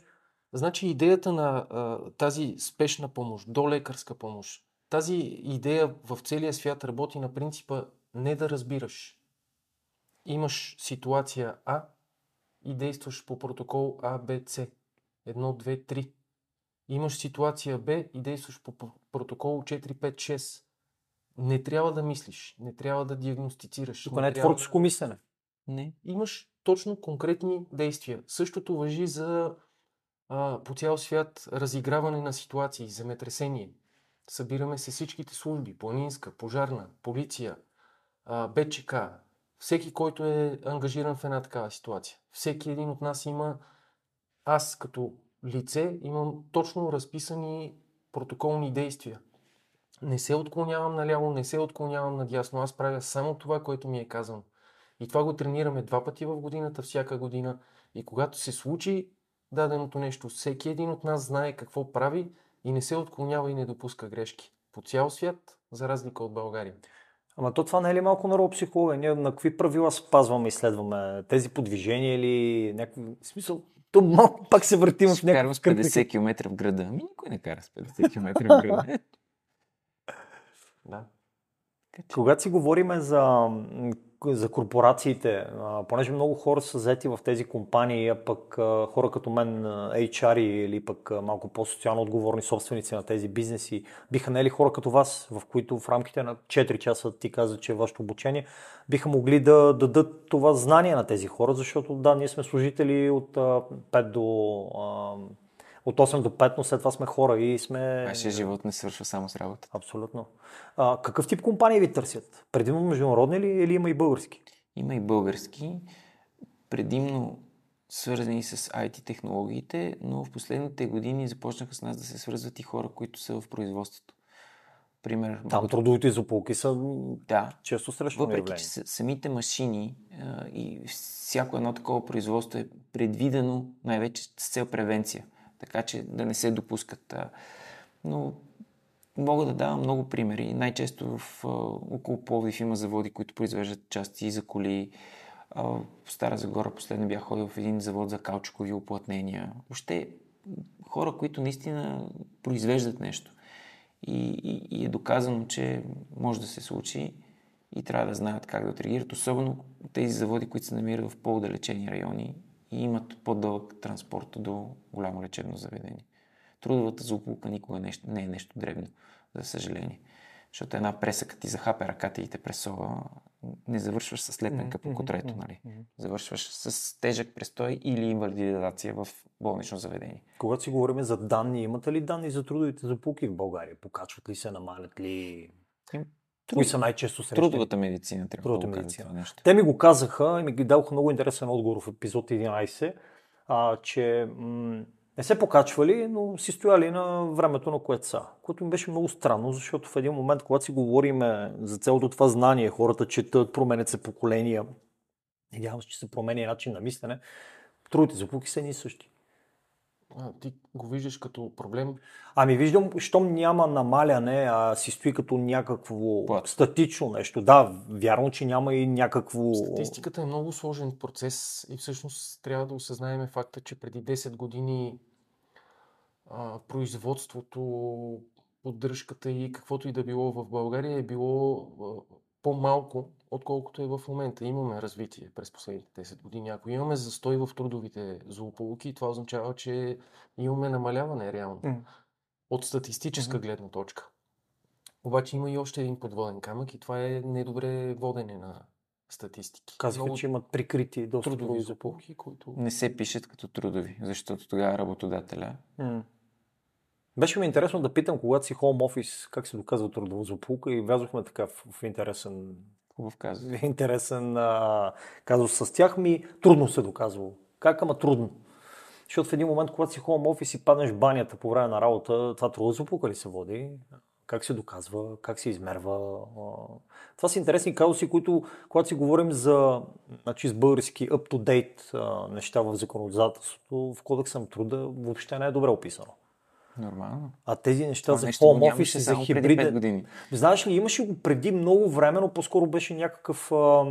Speaker 3: Значи идеята на а, тази спешна помощ, до лекарска помощ, тази идея в целия свят работи на принципа не да разбираш. Имаш ситуация А и действаш по протокол А, Б, С. Едно, две, три. Имаш ситуация Б и действаш по протокол 4, 5, 6. Не трябва да мислиш, не трябва да диагностицираш.
Speaker 1: Тук не е творческо мислене.
Speaker 2: Не.
Speaker 3: имаш точно конкретни действия. Същото въжи за а, по цял свят разиграване на ситуации, земетресение. Събираме се всичките служби, планинска, пожарна, полиция, а, БЧК, всеки, който е ангажиран в една такава ситуация. Всеки един от нас има, аз като лице имам точно разписани протоколни действия. Не се отклонявам наляво, не се отклонявам надясно. Аз правя само това, което ми е казано. И това го тренираме два пъти в годината, всяка година. И когато се случи даденото нещо, всеки един от нас знае какво прави и не се отклонява и не допуска грешки. По цял свят, за разлика от България.
Speaker 1: Ама то това не е ли малко neuropсихология? Ние на какви правила спазваме и следваме? Тези подвижения или някакви... В смисъл, то малко пак се въртим в
Speaker 2: Ще карам
Speaker 1: някакъв
Speaker 2: с
Speaker 1: кръг.
Speaker 2: 50 км в града. Ами никой не кара с 50 км в града. *laughs*
Speaker 3: Да.
Speaker 2: така че-
Speaker 1: Когато си говорим за, за корпорациите, понеже много хора са заети в тези компании, а пък хора като мен, HR или пък малко по-социално отговорни собственици на тези бизнеси, биха наели хора като вас, в които в рамките на 4 часа ти каза, че е вашето обучение, биха могли да дадат това знание на тези хора, защото да, ние сме служители от а, 5 до... От 8 до 5, но след това сме хора и сме...
Speaker 2: Вашия живот не свършва само с работа.
Speaker 1: Абсолютно. А, какъв тип компании ви търсят? Предимно международни ли или има и български?
Speaker 2: Има и български, предимно свързани с IT технологиите, но в последните години започнаха с нас да се свързват и хора, които са в производството. Пример,
Speaker 1: Там трудовите злополуки са
Speaker 2: да,
Speaker 1: често срещано
Speaker 2: Въпреки,
Speaker 1: явление.
Speaker 2: че са- самите машини а, и всяко едно такова производство е предвидено най-вече с цел превенция, така че да не се допускат. Но мога да давам много примери. Най-често в, около Пловдив има заводи, които произвеждат части за коли. В Стара Загора последно бях ходил в един завод за каучкови уплътнения. Въобще хора, които наистина произвеждат нещо. И, и, и е доказано, че може да се случи и трябва да знаят как да отреагират, особено тези заводи, които се намират в по-далечени райони и имат по-дълъг транспорт до голямо лечебно заведение. Трудовата злополука никога нещо, не е нещо дребно, за съжаление. Защото една пресъка ти захапе ръката и те пресова, не завършваш с лепенка по котрето, нали? Завършваш с тежък престой или инвалидизация в болнично заведение.
Speaker 1: Когато си говорим за данни, имате ли данни за трудовите злополуки в България? Покачват ли се, намалят ли?
Speaker 2: Им-
Speaker 1: Кои са най-често срещани?
Speaker 2: Трудовата медицина трябва
Speaker 1: Трудовата
Speaker 2: да
Speaker 1: медицина.
Speaker 2: това нещо.
Speaker 1: Те ми го казаха и ми дадоха много интересен отговор в епизод 11, а, че м- не се покачвали, но си стояли на времето, на което са. Което ми беше много странно, защото в един момент, когато си говорим за цялото това знание, хората четат, променят се поколения, надявам се, че се променя и начин на мислене, Трудовите злополуки са ни същи.
Speaker 3: А, ти го виждаш като проблем.
Speaker 1: Ами виждам, щом няма намаляне, а си стои като някакво
Speaker 2: Плат.
Speaker 1: статично нещо. Да, вярно, че няма и някакво...
Speaker 3: Статистиката е много сложен процес и всъщност трябва да осъзнаем факта, че преди 10 години а, производството, поддръжката и каквото и да било в България е било а, по-малко, отколкото е в момента. Имаме развитие през последните 10 години. Ако имаме застой в трудовите злополуки, това означава, че имаме намаляване реално
Speaker 1: М.
Speaker 3: от статистическа
Speaker 1: Мгм.
Speaker 3: гледна точка. Обаче има и още един подводен камък и това е недобре водене на статистики.
Speaker 1: Казаха,
Speaker 3: Много
Speaker 1: че имат прикрити доста
Speaker 3: трудови
Speaker 1: злополуки,
Speaker 3: които...
Speaker 2: Не се пишат като трудови, защото тогава работодателя
Speaker 1: М. Беше ми интересно да питам, когато си хоум офис, как се доказва трудова злополука и влязохме така в, в интересен,
Speaker 2: хубав казус. *laughs*
Speaker 1: интересен а, казус с тях ми. Трудно се доказвало. Как, ама трудно. Защото в един момент, когато си хоум офис и паднеш банята по време на работа, това трудова злополука ли се води? Как се доказва? Как се измерва? А, Това са интересни казуси, които, когато си говорим за значи, с български up-to-date а, неща в законодателството, в кодекса на труда въобще не е добре описано.
Speaker 2: Нормално.
Speaker 1: А тези неща
Speaker 2: Това
Speaker 1: за home office и за
Speaker 2: само преди 5
Speaker 1: хибриден...
Speaker 2: години.
Speaker 1: Знаеш ли, имаше го преди много време, но по-скоро беше някакъв, а,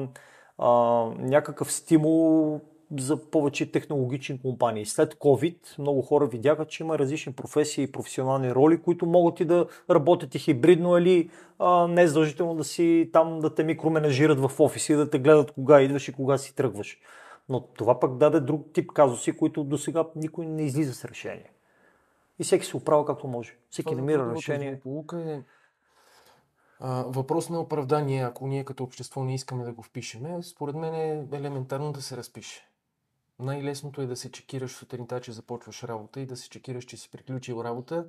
Speaker 1: а, някакъв стимул за повече технологични компании. След COVID много хора видяха, че има различни професии и професионални роли, които могат и да работят и хибридно или а, не е задължително да си там да те микроменажират в офиси и да те гледат кога идваш и кога си тръгваш. Но това пък даде друг тип казуси, които до сега никой не излиза с решение. И всеки се оправя както може. Всеки
Speaker 3: Това за
Speaker 1: намира решение.
Speaker 3: злополука е а, въпрос на оправдание, ако ние като общество не искаме да го впишеме. Според мен е елементарно да се разпише. Най-лесното е да се чекираш сутринта, че започваш работа и да се чекираш, че си приключил работа.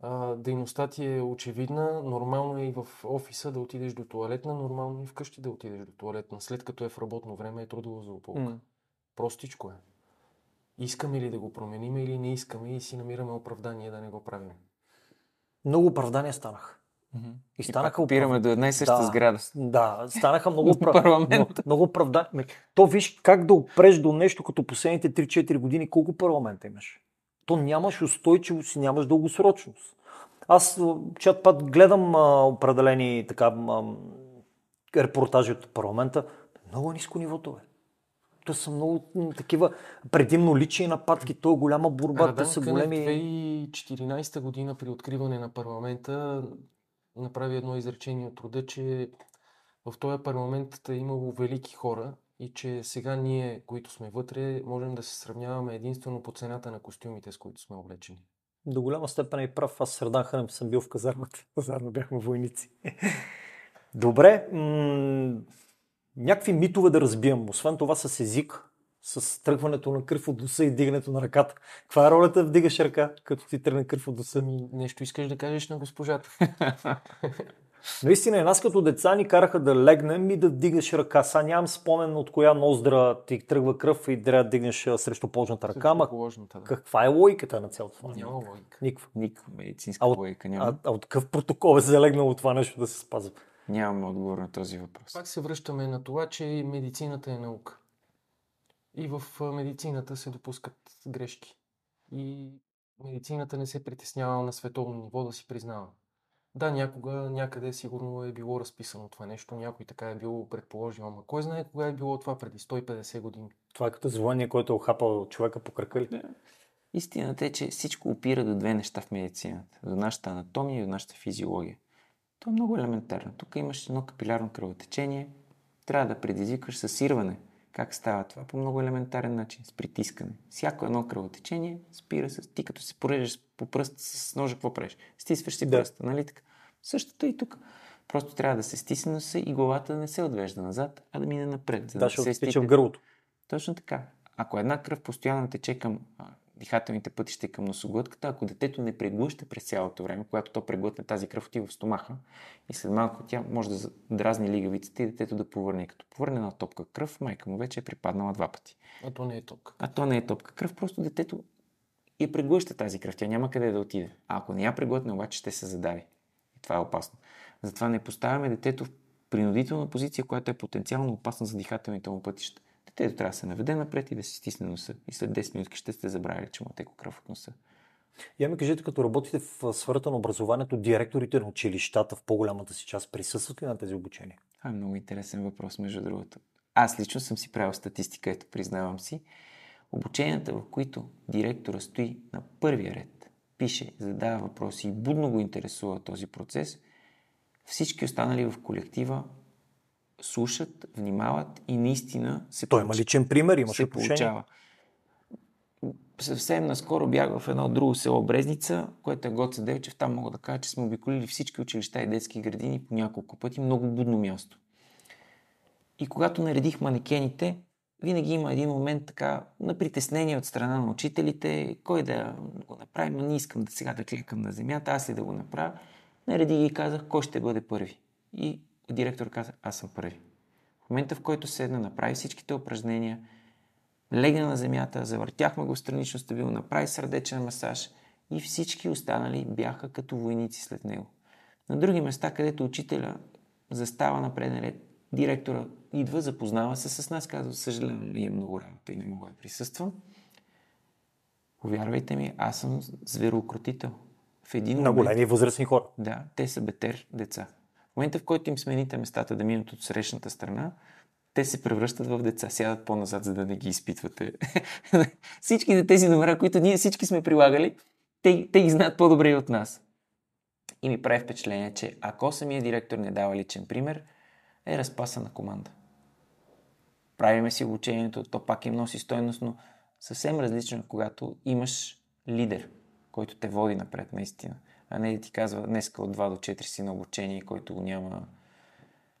Speaker 3: А, дейността ти е очевидна. Нормално е и в офиса да отидеш до туалетна, нормално е и вкъщи да отидеш до туалетна. След като е в работно време е трудова злополука.
Speaker 1: М.
Speaker 3: Простичко е. Искаме ли да го променим или не искаме и си намираме оправдание да не го правим.
Speaker 1: Много оправдания станаха.
Speaker 2: Мгм.
Speaker 1: И
Speaker 2: И
Speaker 1: станаха
Speaker 2: пак опираме до една и съща
Speaker 1: Да.
Speaker 2: сграда.
Speaker 1: Да, станаха много, *laughs* оправ...
Speaker 2: Парламент.
Speaker 1: много, много оправдания. Ме, То виж как да опреш до нещо като последните 3-4 години, колко парламента имаш. То нямаш устойчивост и нямаш дългосрочност. Аз а, чат път гледам а, определени така, а, репортажи от парламента. Много ниско нивото е. То са много такива предимно лични нападки, то е голяма борба, те
Speaker 3: Радан
Speaker 1: са
Speaker 3: Кънев
Speaker 1: големи...
Speaker 3: 2014 година при откриване на парламента направи едно изречение от рода, че в този парламент е имало велики хора и че сега ние, които сме вътре, можем да се сравняваме единствено по цената на костюмите, с които сме облечени.
Speaker 1: До голяма степен е прав. Аз с Радан съм бил в казармата. *laughs* Заедно бяхме войници. *laughs* Добре. М- някакви митове да разбием. Освен това с език, с тръгването на кръв от носа и дигането на ръката. Каква е ролята вдигаш ръка, като ти тръгне кръв от носа?
Speaker 3: Ами, нещо искаш да кажеш на госпожата. *laughs*
Speaker 1: Наистина, нас като деца ни караха да легнем и да вдигаш ръка. Сега нямам спомен от коя ноздра ти тръгва кръв и трябва да дигнеш а, срещу почната ръка. Ама
Speaker 3: да.
Speaker 1: каква е логиката на цялото това?
Speaker 3: Няма логика.
Speaker 1: Никаква.
Speaker 2: Никаква медицинска
Speaker 1: А от-
Speaker 2: логика
Speaker 1: А,
Speaker 2: няма.
Speaker 1: а от какъв протокол е залегнало това нещо да се спазва?
Speaker 2: Нямаме отговор на този въпрос.
Speaker 3: Пак се връщаме на това, че медицината е наука. И в медицината се допускат грешки. И медицината не се притеснява на световно ниво да си признава. Да, някога, някъде сигурно е било разписано това нещо, някой така е било предположил, ама кой знае кога е било това преди 150 години.
Speaker 1: Това е като звъние, който е охапал човека по крака ли?
Speaker 2: Истината е, че всичко опира до две неща в медицината. До нашата анатомия и до нашата физиология. То е много елементарно. Тук имаш едно капилярно кръвотечение. Трябва да предизвикаш съсирване. Как става това? По много елементарен начин. С притискане. Всяко едно кръвотечение спира с... Ти като се порежеш по пръст с ножа, какво правиш? Стисваш си
Speaker 1: Да.
Speaker 2: пръста, нали така? Същото и тук. Просто трябва да се стисне носа и главата да не се отвежда назад, а да мине напред. За
Speaker 1: Да,
Speaker 2: да, се
Speaker 1: тича
Speaker 2: стига
Speaker 1: в гърлото.
Speaker 2: точно така. Ако една кръв постоянно тече към дихателните пътища към носоглътката, ако детето не преглъща през цялото време, когато то преглътне тази кръв отива в стомаха и след малко тя може да дразни лигавицата и детето да повърне. Като повърне една топка кръв, майка му вече е припаднала два пъти.
Speaker 3: А то не е ток.
Speaker 2: А то не е топка кръв, просто детето я преглъща тази кръв. Тя няма къде да отиде. А ако не я преглътне, обаче ще се задави. И това е опасно. Затова не поставяме детето в принудителна позиция, която е потенциално опасна за дихателните му пътища. Детето трябва да се наведе напред и да си стисне носа. И след 10 минути ще сте забравили, че му е теко кръв от носа.
Speaker 1: Я ми кажете, като работите в сферата на образованието, директорите на училищата в по-голямата си част присъстват ли на тези обучения?
Speaker 2: Това е много интересен въпрос, между другото. Аз лично съм си правил статистика, ето признавам си. Обученията, в които директора стои на първия ред, пише, задава въпроси и будно го интересува този процес, всички останали в колектива слушат, внимават и наистина се
Speaker 1: Той има личен пример, имаше
Speaker 2: се
Speaker 1: отношение.
Speaker 2: получава. Съвсем наскоро бях в едно друго село Брезница, което е Гоце Делчев. Там мога да кажа, че сме обиколили всички училища и детски градини по няколко пъти. Много будно място. И когато наредих манекените, винаги има един момент така на притеснение от страна на учителите, кой да го направи, но не искам да сега да кликам на земята, аз ли да го направя. Нареди ги и казах, кой ще бъде първи. И директор каза, аз съм първи. В момента, в който седна, направи всичките упражнения, легна на земята, завъртяхме го странично стабилно, направи сърдечен масаж и всички останали бяха като войници след него. На други места, където учителя застава на преден ред, директора идва, запознава се с нас, казва, съжалявам, имам много работа и не мога да присъствам. Повярвайте ми, аз съм звероукротител. В един
Speaker 1: На
Speaker 2: момент,
Speaker 1: големи възрастни хора.
Speaker 2: да, те са бетер деца. В момента, в който им смените местата да минат от срещната страна, те се превръщат в деца, сядат по-назад, за да не ги изпитвате. *laughs* Всичките тези номера, които ние всички сме прилагали, те, те ги знаят по-добре от нас. И ми прави впечатление, че ако самия директор не дава личен пример, е разпасана команда. Правиме си обучението, то пак им носи стойност, но съвсем различно, е, когато имаш лидер, който те води напред наистина, а не да ти казва днеска от 2 до 4 си на обучение, който го няма,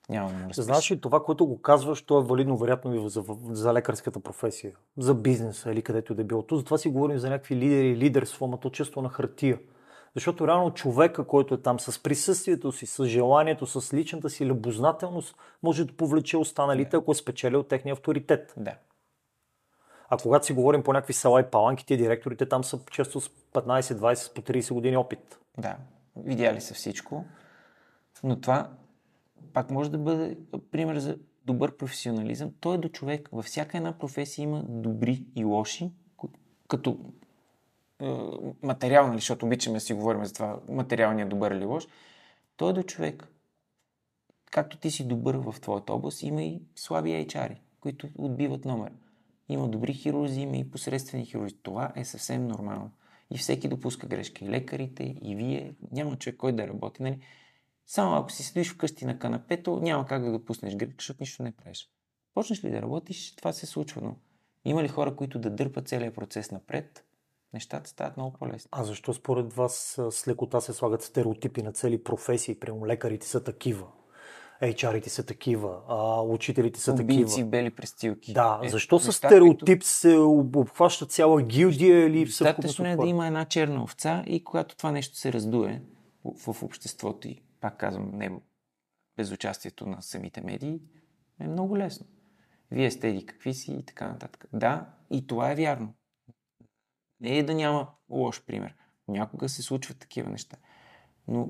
Speaker 2: няма да му.
Speaker 1: Знаеш ли, това, което го казваш, то е валидно вероятно и за, за лекарската професия, за бизнеса или където и да е било. То затова си говорим за някакви лидери и лидерство, ама то често на хартия. Защото реално човека, който е там с присъствието си, с желанието, с личната си любознателност, може да повлече останалите, ако е спечелил техния авторитет.
Speaker 2: Да.
Speaker 1: А когато си говорим по някакви села и паланки, те директорите там са често с 15, 20, по 30 години опит.
Speaker 2: Да, видяли са всичко, но това пак може да бъде пример за добър професионализъм. Той е до човек. Във всяка една професия има добри и лоши, като е, материал, нали, защото обичаме да си говорим за това, материалният добър или лош. Той е до човек. Както ти си добър в твоята област, има и слаби HR, които отбиват номер. Има добри хирурзи, има и посредствени хирурзи. Това е съвсем нормално. И всеки допуска грешки. И лекарите, и вие. Няма човек, който да работи. Нали? Само ако си седиш вкъщи на канапето, няма как да допуснеш грешка, защото нищо не правиш. Почнеш ли да работиш, това се случва. Но има ли хора, които да дърпат целият процес напред, нещата стават много по-лесни.
Speaker 1: А защо според вас с лекота се слагат стереотипи на цели професии? Прямо лекарите са такива, HR-ите са такива, а, учителите са
Speaker 2: Убийци,
Speaker 1: такива.
Speaker 2: бели престилки.
Speaker 1: Да,
Speaker 2: Е,
Speaker 1: защо с стереотип се об- обхваща цяла гилдия или
Speaker 2: Достатъчно
Speaker 1: съвкупност
Speaker 2: е да има една черна овца и когато това нещо се раздуе в, в обществото и, пак казвам, не без участието на самите медии, е много лесно. Вие сте еди какви си и така нататък. Да, и това е вярно. Не е да няма лош пример. Някога се случват такива неща. Но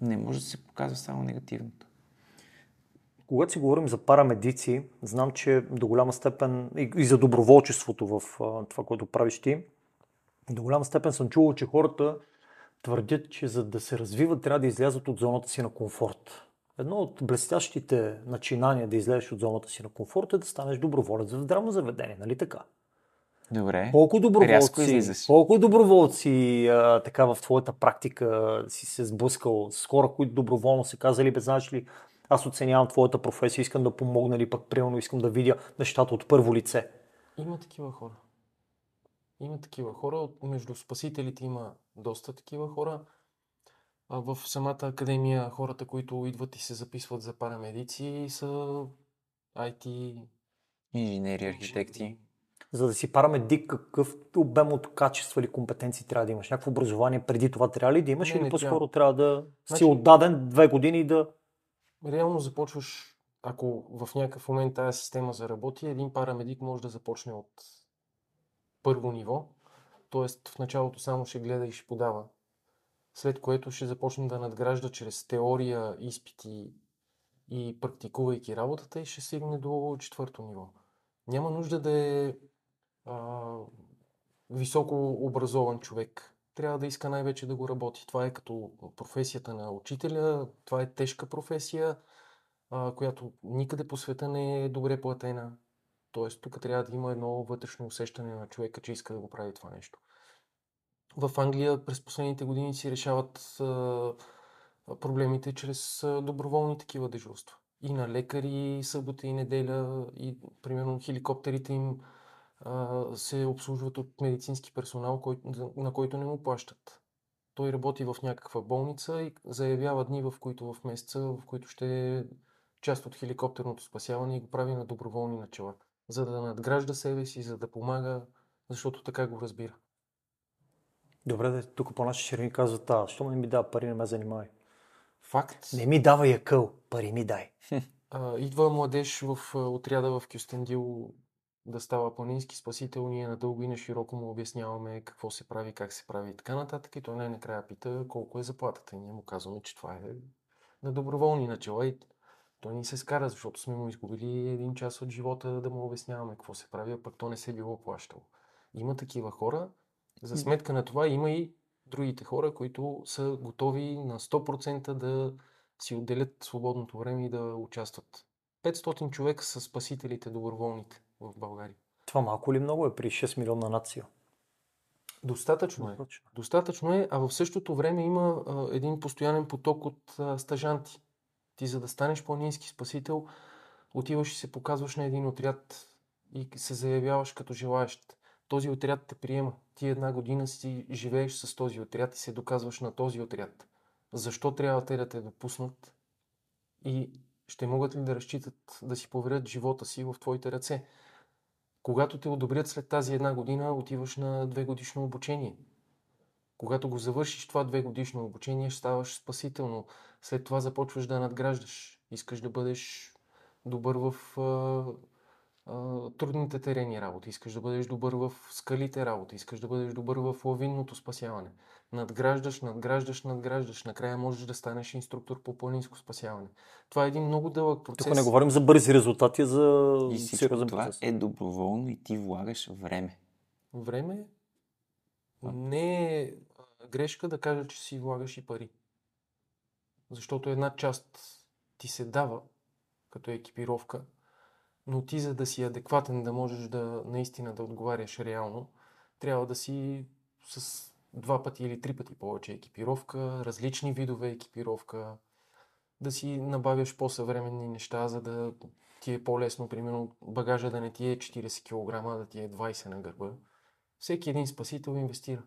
Speaker 2: не може да се показва само негативното.
Speaker 1: Когато си говорим за парамедици, знам, че до голяма степен и, за доброволчеството в това, което правиш ти, до голяма степен съм чувал, че хората твърдят, че за да се развиват, трябва да излязат от зоната си на комфорт. Едно от блестящите начинания да излезеш от зоната си на комфорт е да станеш доброволец в здравно заведение, нали така?
Speaker 2: Добре.
Speaker 1: Колко доброволци, колко доброволци а, така в твоята практика си се сблъскал с хора, които доброволно са казали, бе, знаеш ли, аз оценявам твоята професия, искам да помогна или пък примерно искам да видя нещата от първо лице.
Speaker 3: Има такива хора. Има такива хора. Между спасителите има доста такива хора. А в самата академия хората, които идват и се записват за парамедици, са IT.
Speaker 2: Инженери, архитекти.
Speaker 1: За да си парамедик, какъв обем от качества или компетенции трябва да имаш? Някакво образование преди това трябва ли да имаш
Speaker 3: Не,
Speaker 1: или
Speaker 3: не
Speaker 1: по-скоро трябва да си
Speaker 3: Значи-
Speaker 1: отдаден две години и да...
Speaker 3: Реално започваш, ако в някакъв момент тази система заработи, един парамедик може да започне от първо ниво, т.е. в началото само ще гледа и ще подава, след което ще започне да надгражда чрез теория, изпити и практикувайки работата и ще стигне до четвърто ниво. Няма нужда да е а, високо образован човек. Трябва да иска най-вече да го работи. Това е като професията на учителя. Това е тежка професия, а, която никъде по света не е добре платена. Тоест, тук трябва да има едно вътрешно усещане на човека, че иска да го прави това нещо. В Англия през последните години си решават а, проблемите чрез доброволни такива дежурства. И на лекари, събота и неделя, и примерно хеликоптерите им се обслужват от медицински персонал, на който не му плащат. Той работи в някаква болница и заявява дни, в които в месеца, в които ще е част от хеликоптерното спасяване и го прави на доброволни начала за да надгражда себе си, за да помага, защото така го разбира.
Speaker 1: Добре, тук по наши ширини казват, а, що не ми дава пари, не ме занимай.
Speaker 3: Факт.
Speaker 1: Не ми дава якъл, пари ми дай. *laughs*
Speaker 3: А, идва младеж в отряда в Кюстендил да става планински спасител, ние надълго и на широко му обясняваме какво се прави, как се прави и така нататък. И той най-накрая пита колко е заплатата. И ние му казваме, че това е на доброволни начала. И той ни се скара, защото сме му изгубили един час от живота да му обясняваме какво се прави, а пък то не се е било плащало. Има такива хора. За сметка на това има и другите хора, които са готови на 100% да си отделят свободното време и да участват. 500 човека са спасителите доброволните в България.
Speaker 1: Това малко ли много е при 6 милиона нация?
Speaker 3: Достатъчно е. Достатъчно е, а в същото време има а, един постоянен поток от а, стажанти. Ти за да станеш планински спасител, отиваш и се показваш на един отряд и се заявяваш като желаещ. Този отряд те приема. Ти една година си живееш с този отряд и се доказваш на този отряд. Защо трябва те да те допуснат и ще могат ли да разчитат да си поверят живота си в твоите ръце? Когато те одобрят след тази една година, отиваш на две годишно обучение. Когато го завършиш това две годишно обучение, ставаш спасително. След това започваш да надграждаш. Искаш да бъдеш добър в трудните терени работа. Искаш да бъдеш добър в скалите работа. Искаш да бъдеш добър в лавинното спасяване. Надграждаш, надграждаш, надграждаш. Накрая можеш да станеш инструктор по планинско спасяване. Това е един много дълъг процес.
Speaker 1: Тук не говорим за бързи резултати, за
Speaker 2: и сериозен това процес. е доброволно и ти влагаш време.
Speaker 3: Време не е грешка да кажа, че си влагаш и пари. Защото една част ти се дава като екипировка, но ти за да си адекватен, да можеш да наистина да отговаряш реално, трябва да си с два пъти или три пъти повече екипировка, различни видове екипировка, да си набавяш по-съвременни неща, за да ти е по-лесно, примерно багажа да не ти е 40 кг, да ти е 20 на гърба. Всеки един спасител инвестира.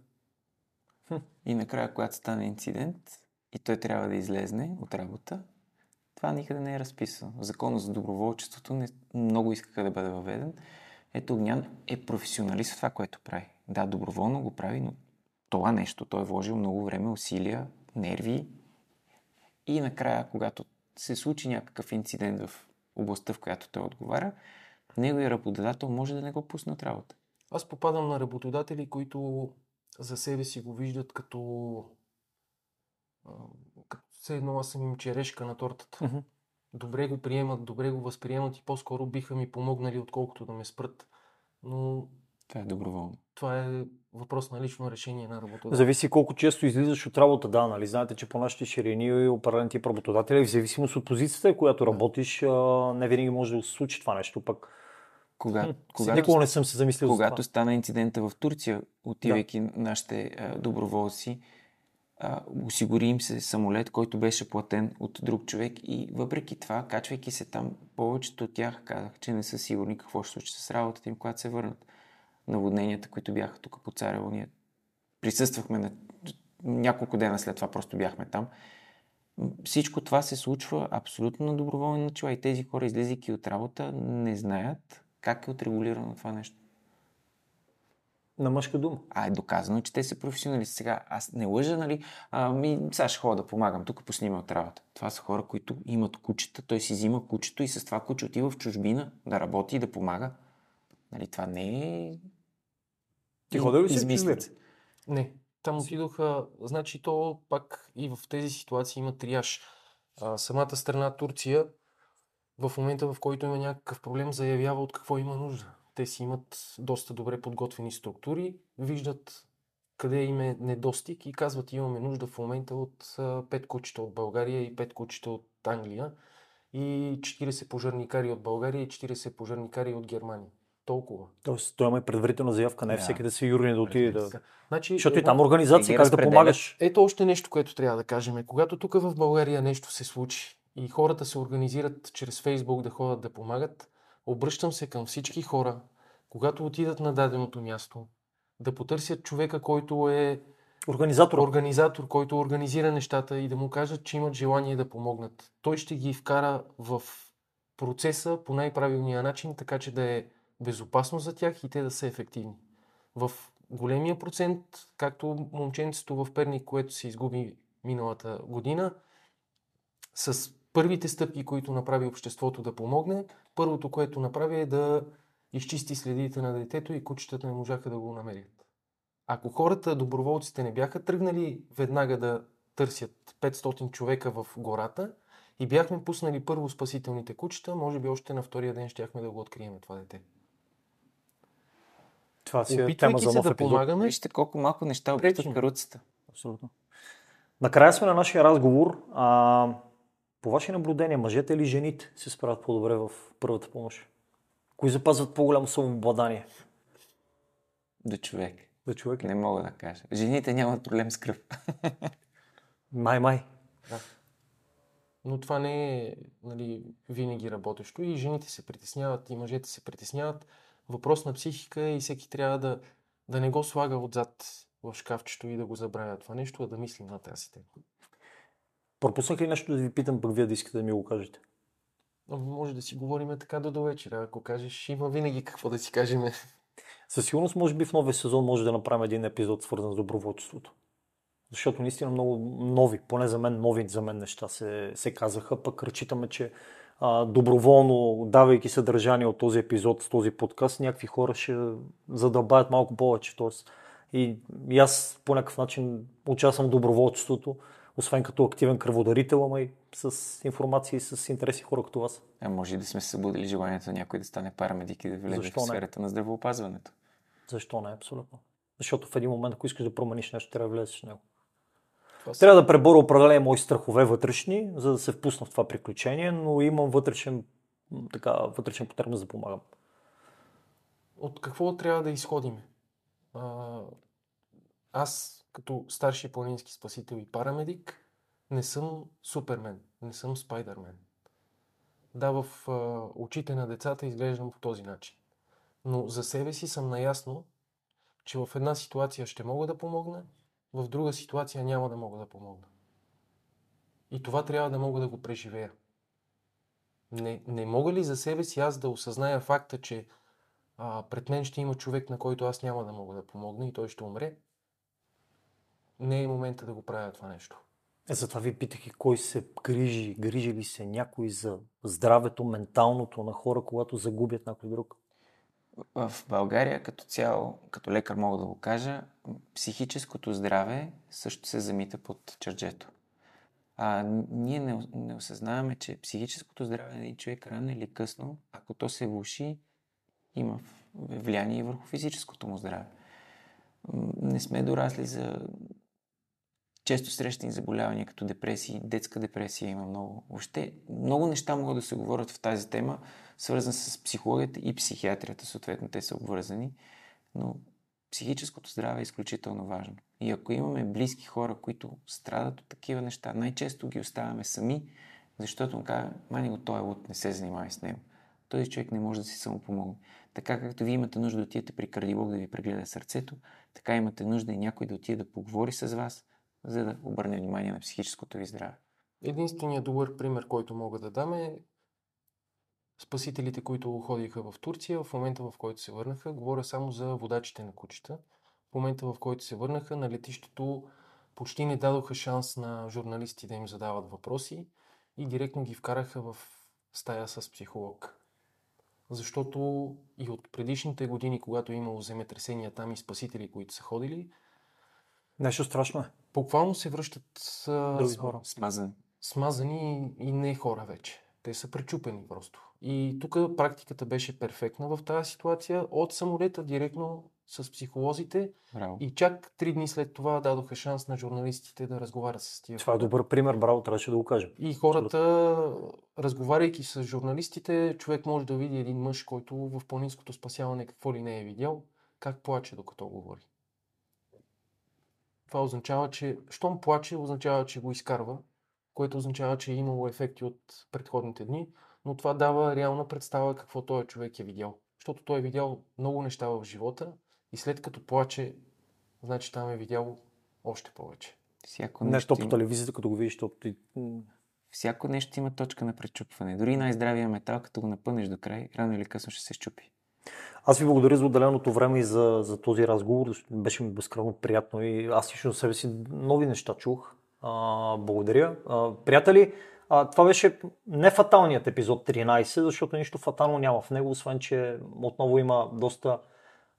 Speaker 2: И накрая, когато стане инцидент и той трябва да излезне от работа, това никъде не е разписано. Закона за доброволчеството не, много искаха да бъде въведен. Ето Огнян е професионалист в това, което прави. Да, доброволно го прави, но това нещо той е вложил много време, усилия, нерви и накрая, когато се случи някакъв инцидент в областта, в която той отговаря, неговия работодател може да не го пусне от работа.
Speaker 3: Аз попадам на работодатели, които за себе си го виждат като все едно аз съм им черешка на тортата. Mm-hmm. Добре го приемат, добре го възприемат и по-скоро биха ми помогнали, отколкото да ме спрат. Но
Speaker 2: това е доброволно.
Speaker 3: Това е въпрос на лично решение на работодателя.
Speaker 1: Зависи колко често излизаш от работа, да, нали? Знаете, че по нашите ширини и определен тип работодатели, в зависимост от позицията, която работиш, не винаги може да се случи това нещо. Пък
Speaker 2: кога,
Speaker 1: хм, когато, Никога не съм се замислил
Speaker 2: Когато за това. стана инцидента в Турция, отивайки да. нашите доброволци, а, осигури им се самолет, който беше платен от друг човек и въпреки това, качвайки се там, повечето от тях казах, че не са сигурни какво ще случи с работата им, когато се върнат. Наводненията, които бяха тук по Царево, ние присъствахме на няколко дена след това, просто бяхме там. Всичко това се случва абсолютно на доброволни начала и тези хора, излизайки от работа, не знаят как е отрегулирано това нещо.
Speaker 1: На мъжка дума.
Speaker 2: А е доказано, че те са професионалисти. Сега аз не лъжа, нали? Ами, сега ще ходя да помагам. Тук поснима от работа. Това са хора, които имат кучета. Той си взима кучето и с това куче отива в чужбина да работи и да помага. Нали, това не е...
Speaker 1: Ти ходи ли си
Speaker 3: Не. Там отидоха, значи то пак и в тези ситуации има триаж. А, самата страна Турция в момента, в който има някакъв проблем, заявява от какво има нужда. Те си имат доста добре подготвени структури, виждат къде им е недостиг и казват имаме нужда в момента от 5 кучета от България и 5 кучета от Англия и 40 пожарникари от България и 40 пожарникари от Германия. Толкова.
Speaker 1: Тоест, той има предварителна заявка, не е
Speaker 2: Да.
Speaker 1: всеки да си юрни да отиде да...
Speaker 3: Значи,
Speaker 1: Защото и
Speaker 3: едно-
Speaker 1: там организация,
Speaker 2: ги
Speaker 1: как да помагаш.
Speaker 3: Ето още нещо, което трябва да кажем. Когато тук в България нещо се случи и хората се организират чрез Фейсбук да ходят да помагат, обръщам се към всички хора, когато отидат на даденото място, да потърсят човека, който е
Speaker 1: Организатор.
Speaker 3: организатор, който организира нещата и да му кажат, че имат желание да помогнат. Той ще ги вкара в процеса по най-правилния начин, така че да е безопасно за тях и те да са ефективни. В големия процент, както момченцето в Перник, което се изгуби миналата година, с първите стъпки, които направи обществото да помогне, първото, което направи е да изчисти следите на детето и кучетата не можаха да го намерят. Ако хората, доброволците не бяха тръгнали веднага да търсят 500 човека в гората и бяхме пуснали първо спасителните кучета, може би още на втория ден щяхме да го открием това дете.
Speaker 1: Това си е тема за
Speaker 3: се
Speaker 1: нов
Speaker 3: да
Speaker 1: епизод.
Speaker 3: помагаме,
Speaker 2: Вижте колко малко неща опитват каруцата.
Speaker 1: Абсолютно. Накрая сме на нашия разговор. А, по ваши наблюдения, мъжете или жените се справят по-добре в първата помощ? Кои запазват по-голямо самообладание?
Speaker 2: До човек.
Speaker 1: Да човек?
Speaker 2: Не мога да кажа. Жените нямат проблем с кръв. *laughs*
Speaker 1: Май, май.
Speaker 3: но това не е нали, винаги работещо и жените се притесняват, и мъжете се притесняват. Въпрос на психика е и всеки трябва да, да не го слага отзад в шкафчето и да го забравя това нещо, а да мислим на тази тема.
Speaker 1: Пропуснах ли нещо да ви питам, пък вие да искате да ми го кажете?
Speaker 3: Може да си говорим така до довечера. Ако кажеш, има винаги какво да си кажем.
Speaker 1: Със сигурност, може би в новия сезон може да направим един епизод свързан с доброволчеството. Защото наистина много нови, поне за мен, нови за мен неща се, се казаха, пък разчитаме, че а, доброволно, давайки съдържание от този епизод, с този подкаст, някакви хора ще задълбаят малко повече. Тоест, и, и аз по някакъв начин участвам в доброволчеството, освен като активен кръводарител, ама и с информация и с интереси хора като вас.
Speaker 2: А може и да сме се събудили желанието някой да стане парамедик и да влезе
Speaker 1: Защо
Speaker 2: в
Speaker 1: не?
Speaker 2: сферата на здравеопазването.
Speaker 1: Защо не? Абсолютно. Защото в един момент, ако искаш да промениш нещо, трябва да влезеш в него.
Speaker 3: Това са-
Speaker 1: Трябва да преборя определени мои страхове вътрешни, за да се впусна в това приключение, но имам вътрешен, така, вътрешен потребност да помагам.
Speaker 3: От какво трябва да изходим? А, аз, като старши планински спасител и парамедик, не съм супермен, не съм спайдермен. Да, в а, очите на децата изглеждам по този начин. Но за себе си съм наясно, че в една ситуация ще мога да помогна, в друга ситуация няма да мога да помогна. И това трябва да мога да го преживея. Не, не мога ли за себе си аз да осъзная факта, че а, пред мен ще има човек, на който аз няма да мога да помогна и той ще умре, не е момента да го правя това нещо.
Speaker 1: Е, затова ви питах и кой се грижи, грижи ли се някой за здравето, менталното на хора, когато загубят някой друг.
Speaker 2: В България като цяло, като лекар мога да го кажа, психическото здраве също се замита под черджето. А, ние не, не осъзнаваме, че психическото здраве на един човек рано или късно, ако то се влуши, има влияние и върху физическото му здраве. Не сме дорасли за често срещани заболявания като депресии, детска депресия има много. Въобще много неща могат да се говорят в тази тема, свързан с психологията и психиатрията, съответно те са обвързани, но психическото здраве е изключително важно. И ако имаме близки хора, които страдат от такива неща, най-често ги оставяме сами, защото му казва, мани го, той е луд, не се занимавай с него. Този човек не може да си самопомогне. Така както вие имате нужда да отидете при кардиолог да ви прегледа сърцето, така имате нужда и някой да отиде да поговори с вас, за да обърне внимание на психическото ви здраве.
Speaker 3: Единственият добър пример, който мога да дам е спасителите, които ходиха в Турция, в момента в който се върнаха, говоря само за водачите на кучета, в момента в който се върнаха на летището почти не дадоха шанс на журналисти да им задават въпроси и директно ги вкараха в стая с психолог. Защото и от предишните години, когато е имало земетресения там и спасители, които са ходили,
Speaker 1: Нещо страшно е.
Speaker 3: буквално се връщат
Speaker 1: Други хора.
Speaker 2: Смазан.
Speaker 3: смазани и не хора вече. Те са пречупени просто. И тук практиката беше перфектна в тази ситуация. От самолета директно с психолозите
Speaker 2: Браво.
Speaker 3: и чак три дни след това дадоха шанс на журналистите да разговарят с тия
Speaker 1: Това е добър пример, браво, трябваше да го кажем.
Speaker 3: И хората, разговаряйки с журналистите, човек може да види един мъж, който в планинското спасяване какво ли не е видял, как плаче докато говори. Това означава, че щом плаче, означава, че го изкарва, което означава, че е имало ефекти от предходните дни, но това дава реална представа какво този човек е видял. Защото той е видял много неща в живота и след като плаче, значи там е видял още повече.
Speaker 2: Всяко
Speaker 1: Нещо
Speaker 2: нещо,
Speaker 1: по телевизията, като го видиш, то
Speaker 2: всяко нещо има точка на пречупване. Дори най-здравия метал, като го напънеш до край, рано или късно ще се щупи.
Speaker 1: Аз ви благодаря за отделеното време и за, за този разговор. Беше ми безкрайно приятно и аз лично себе си нови неща чух. А, благодаря. А, приятели, а, това беше не фаталният епизод 13, защото нищо фатално няма в него, освен че отново има доста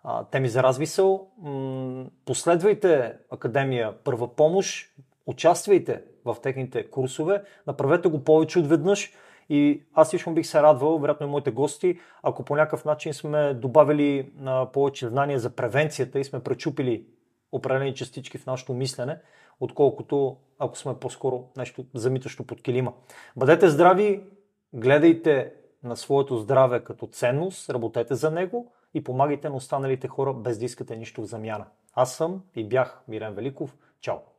Speaker 1: а, теми за размисъл. М, последвайте Академия Първа помощ, участвайте в техните курсове, направете го повече от веднъж и аз лично бих се радвал, вероятно и моите гости, ако по някакъв начин сме добавили а, повече знания за превенцията и сме пречупили определени частички в нашето мислене, отколкото ако сме по-скоро нещо замитащо под килима. Бъдете здрави, гледайте на своето здраве като ценност, работете за него и помагайте на останалите хора без да искате нищо в замяна. Аз съм и бях Мирен Великов. Чао!